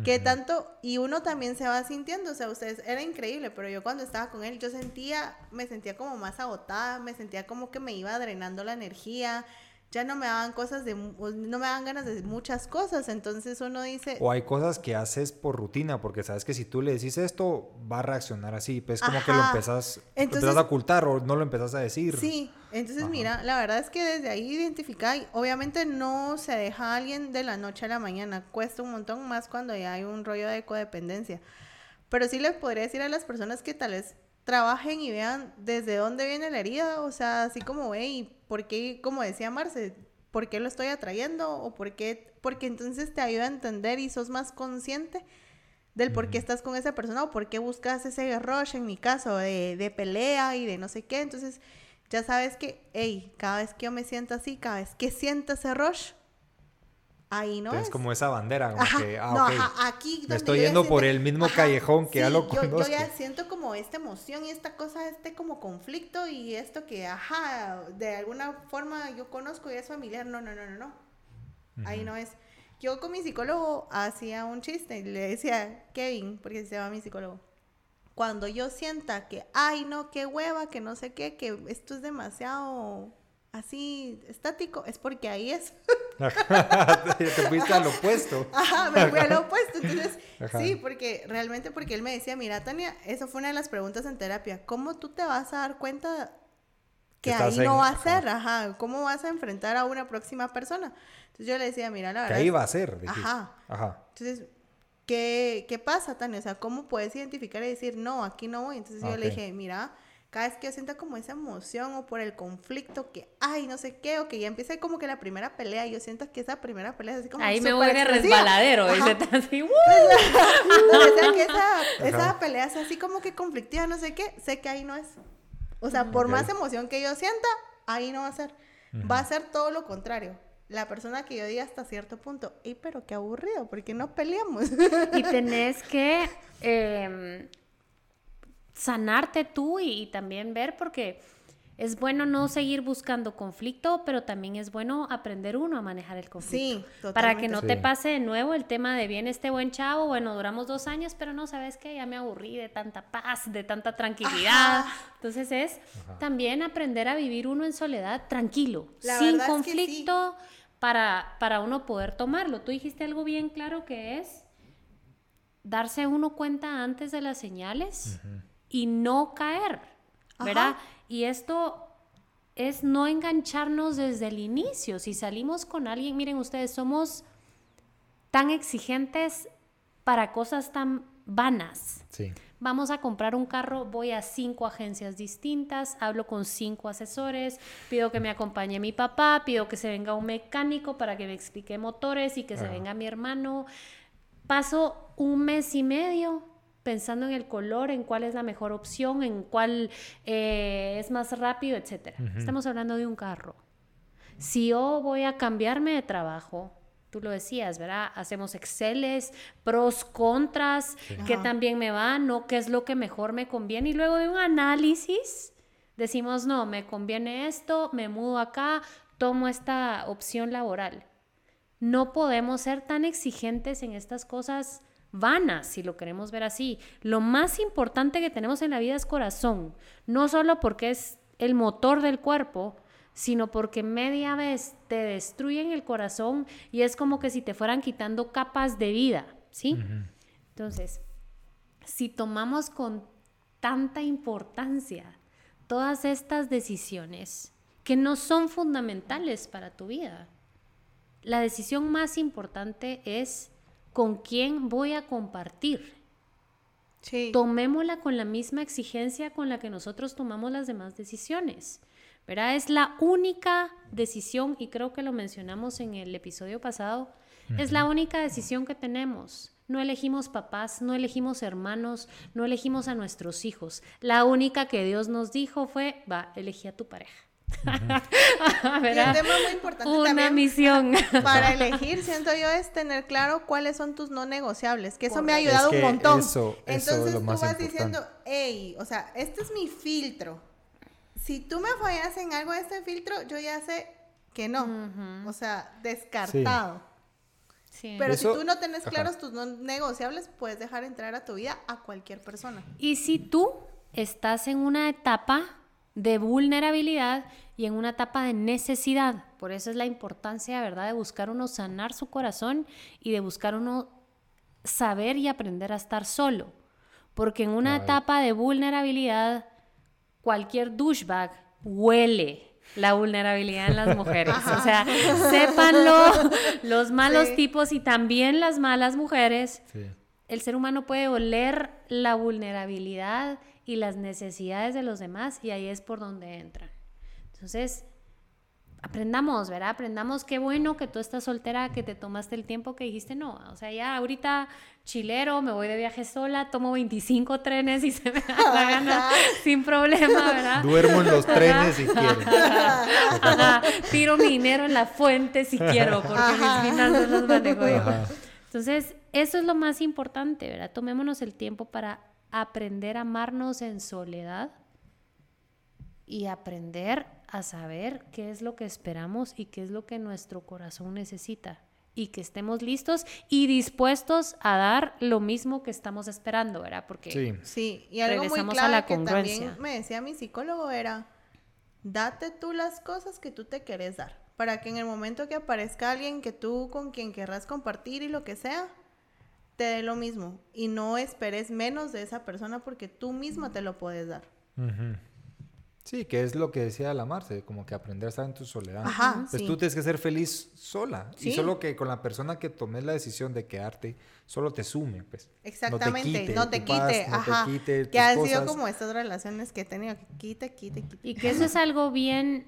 ¿Qué tanto? Y uno también se va sintiendo, o sea, ustedes, era increíble, pero yo cuando estaba con él, yo sentía, me sentía como más agotada, me sentía como que me iba drenando la energía, ya no me daban cosas de, no me dan ganas de muchas cosas, entonces uno dice... O hay cosas que haces por rutina, porque sabes que si tú le decís esto, va a reaccionar así, pues como que lo empezás, a ocultar o no lo empezás a decir. Sí, entonces mira, la verdad es que desde ahí identificar, obviamente no se deja a alguien de la noche a la mañana, cuesta un montón más cuando ya hay un rollo de codependencia, pero sí les podría decir a las personas que tal vez trabajen y vean desde dónde viene la herida, o sea, así como, hey, ¿por qué, como decía Marce, por qué lo estoy atrayendo? O por qué, porque entonces te ayuda a entender y sos más consciente del por qué estás con esa persona o por qué buscas ese rush, en mi caso, de, de pelea y de no sé qué. Entonces, ya sabes que, hey, cada vez que yo me siento así, cada vez que siento ese rush, ahí no es. como esa bandera, como que, ah, no, aquí me estoy yendo por el mismo callejón que ya lo conozco. Yo, ya siento como esta emoción y esta cosa, este como conflicto y esto que, ajá, de alguna forma yo conozco y es familiar. No, no, no, no, no. Ahí no es. Yo con mi psicólogo hacía un chiste y le decía, Kevin, porque se llama mi psicólogo, cuando yo sienta que, ay, no, qué hueva, que no sé qué, que esto es demasiado así estático, es porque ahí es. Te fuiste al opuesto. Ajá, me fui al opuesto. Entonces, sí, porque realmente porque él me decía, mira, Tania, eso fue una de las preguntas en terapia. ¿Cómo tú te vas a dar cuenta que ahí no va a ser? Ajá. ¿Cómo vas a enfrentar a una próxima persona? Entonces yo le decía, mira, la verdad. Que ahí va a ser. Ajá. Ajá. Entonces, ¿qué, ¿qué pasa, Tania? O sea, ¿cómo puedes identificar y decir, no, aquí no voy? Entonces yo le dije, mira cada vez que yo sienta como esa emoción o por el conflicto que, ay, no sé qué, o que ya empieza como que la primera pelea, yo siento que esa primera pelea es así como... Ahí me voy de resbaladero, dice así, que esa, esa pelea es así como que conflictiva, no sé qué, sé que ahí no es. O sea, por más emoción que yo sienta, ahí no va a ser. Va a ser todo lo contrario. La persona que yo diga hasta cierto punto, ¡y pero qué aburrido! ¿Por qué no peleamos? y tenés que... Eh, sanarte tú y, también ver porque es bueno no seguir buscando conflicto, pero también es bueno aprender uno a manejar el conflicto. Sí, Para que no te pase de nuevo el tema de bien este buen chavo, bueno, duramos dos años, pero no, ¿sabes qué? Ya me aburrí de tanta paz, de tanta tranquilidad. Entonces es también aprender a vivir uno en soledad tranquilo, sin conflicto, para, para uno poder tomarlo. Tú dijiste algo bien claro que es darse uno cuenta antes de las señales y no caer, ¿verdad? Y esto es no engancharnos desde el inicio. Si salimos con alguien, miren ustedes, somos tan exigentes para cosas tan vanas. Sí. Vamos a comprar un carro, voy a cinco agencias distintas, hablo con cinco asesores, pido que me acompañe mi papá, pido que se venga un mecánico para que me explique motores y que se venga mi hermano. Paso un mes y medio pensando en el color, en cuál es la mejor opción, en cuál eh, es más rápido, etc. Estamos hablando de un carro. Si yo voy a cambiarme de trabajo, tú lo decías, ¿verdad? Hacemos Exceles, pros, contras, qué también me va, no, qué es lo que mejor me conviene. Y luego de un análisis, decimos, no, me conviene esto, me mudo acá, tomo esta opción laboral. No podemos ser tan exigentes en estas cosas vanas, si lo queremos ver así. Lo más importante que tenemos en la vida es corazón, no solo porque es el motor del cuerpo, sino porque media vez te destruyen el corazón y es como que si te fueran quitando capas de vida, ¿sí? Entonces, si tomamos con tanta importancia todas estas decisiones que no son fundamentales para tu vida, la decisión más importante es con quién voy a compartir. Sí. Tomémosla con la misma exigencia con la que nosotros tomamos las demás decisiones. ¿verdad? Es la única decisión, y creo que lo mencionamos en el episodio pasado, es la única decisión que tenemos. No elegimos papás, no elegimos hermanos, no elegimos a nuestros hijos. La única que Dios nos dijo fue, va, elegí a tu pareja. y un tema muy importante Una misión. para elegir, siento yo, es tener claro cuáles son tus no negociables, que eso me ha ayudado un montón. Entonces tú vas diciendo, hey, o sea, este es mi filtro. Si tú me fallas en algo de este filtro, yo ya sé que no. O sea, descartado. Pero si tú no tenés claros tus no negociables, puedes dejar entrar a tu vida a cualquier persona. Y si tú estás en una etapa de vulnerabilidad y en una etapa de necesidad. Por eso es la importancia, ¿verdad?, de buscar uno sanar su corazón y de buscar uno saber y aprender a estar solo. Porque en una etapa de vulnerabilidad, cualquier douchebag huele la vulnerabilidad en las mujeres. O sea, sépanlo los malos tipos y también las malas mujeres. El ser humano puede oler la vulnerabilidad y las necesidades de los demás y ahí es por donde entran. Entonces, aprendamos, ¿verdad? Aprendamos qué bueno que tú estás soltera, que te tomaste el tiempo que dijiste, no, o sea, ya ahorita chilero, me voy de viaje sola, tomo 25 trenes y se me da la gana sin problema, ¿verdad? Duermo en los trenes si quiero. Tiro mi dinero en la fuente si quiero, porque mis finanzas los manejo yo. Entonces, eso es lo más importante, ¿verdad? Tomémonos el tiempo para aprender a amarnos en soledad y aprender a saber qué es lo que esperamos y qué es lo que nuestro corazón necesita y que estemos listos y dispuestos a dar lo mismo que estamos esperando, ¿verdad? Porque sí, sí. y algo muy claro que también me decía mi psicólogo era Date tú las cosas que tú te querés dar. Para que en el momento que aparezca alguien que tú con quien querrás compartir y lo que sea, te dé lo mismo. Y no esperes menos de esa persona porque tú misma te lo puedes dar. Sí, que es lo que decía la Marce, como que aprender a estar en tu soledad. Ajá, Pues sí. tú tienes que ser feliz sola. Sí. Y solo que con la persona que tomes la decisión de quedarte, solo te sume, pues. Exactamente, no te quite, paz, no ajá. te quite que han sido como estas relaciones que he tenido, que quite, quite, quite. Y que eso es algo bien,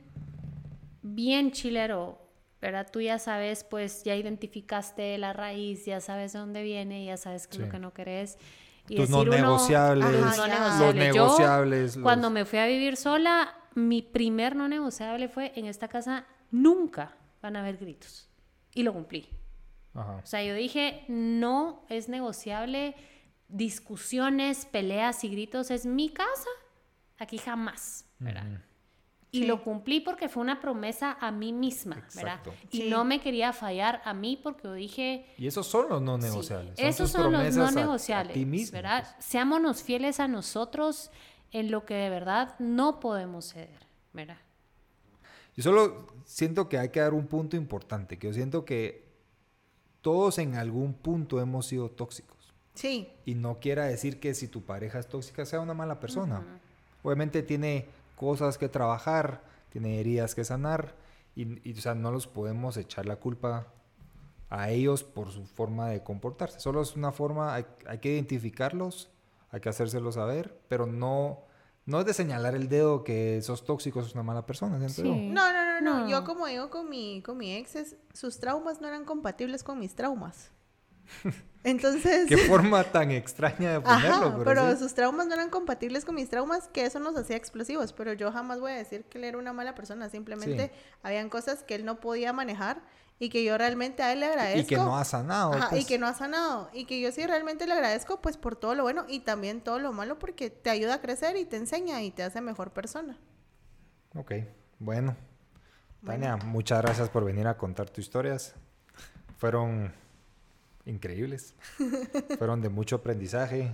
bien chilero, ¿verdad? Tú ya sabes, pues ya identificaste la raíz, ya sabes de dónde viene, ya sabes qué es Sí. lo que no querés. Y Tus no decir uno- negociables, Ajá, Tus no ya. los negociables. Yo, negociables. los- Cuando me fui a vivir sola, mi primer no negociable fue en esta casa nunca van a haber gritos. Y lo cumplí. Ajá. O sea, yo dije, no es negociable discusiones, peleas y gritos, es mi casa. Aquí jamás, ¿verdad? Y Sí. lo cumplí porque fue una promesa a mí misma, ¿verdad? Exacto. Y Sí. no me quería fallar a mí porque yo dije, Y esos son los no sí, negociables. son esos son los no a- a ti negociables, mismo, ¿verdad? pues. Seámonos fieles a nosotros en lo que de verdad no podemos ceder, ¿verdad? Yo solo siento que hay que dar un punto importante, que yo siento que todos en algún punto hemos sido tóxicos. Sí, Y no quiera decir que si tu pareja es tóxica sea una mala persona. Obviamente tiene cosas que trabajar, tiene heridas que sanar y, y, o sea, no los podemos echar la culpa a ellos por su forma de comportarse. Solo es una forma, hay, hay que identificarlos, hay que hacérselo saber, pero no, no es de señalar el dedo que sos tóxico, sos una mala persona. Sí. No, no, no, no. No. Yo como digo con mi, con mi ex, es- sus traumas no eran compatibles con mis traumas. Entonces... Qué forma tan extraña de ponerlo, Ajá, pero, pero sí. sus traumas no eran compatibles con mis traumas, que eso nos hacía explosivos, pero yo jamás voy a decir que él era una mala persona, simplemente Sí. habían cosas que él no podía manejar y que yo realmente a él le agradezco. Y que no ha sanado. Ajá, y pues. que no ha sanado. Y que yo sí realmente le agradezco pues por todo lo bueno y también todo lo malo porque te ayuda a crecer y te enseña y te hace mejor persona. Ok, bueno. Tania, muchas gracias por venir a contar tus historias. Fueron increíbles. Fueron de mucho aprendizaje.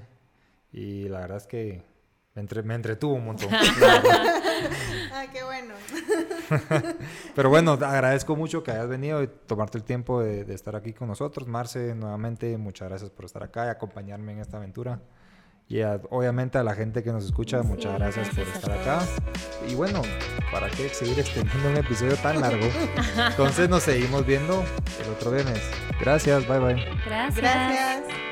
Y la verdad es que me, entre- me entretuvo un montón. Ah, qué bueno. Pero bueno, agradezco mucho que hayas venido y tomarte el tiempo de, de estar aquí con nosotros. Marce, nuevamente, muchas gracias por estar acá y acompañarme en esta aventura. Y a- obviamente a la gente que nos escucha, muchas Sí, gracias, por estar acá. Y bueno, ¿para qué seguir extendiendo un episodio tan largo? Entonces nos seguimos viendo el otro viernes. Gracias, bye bye. Gracias. Gracias.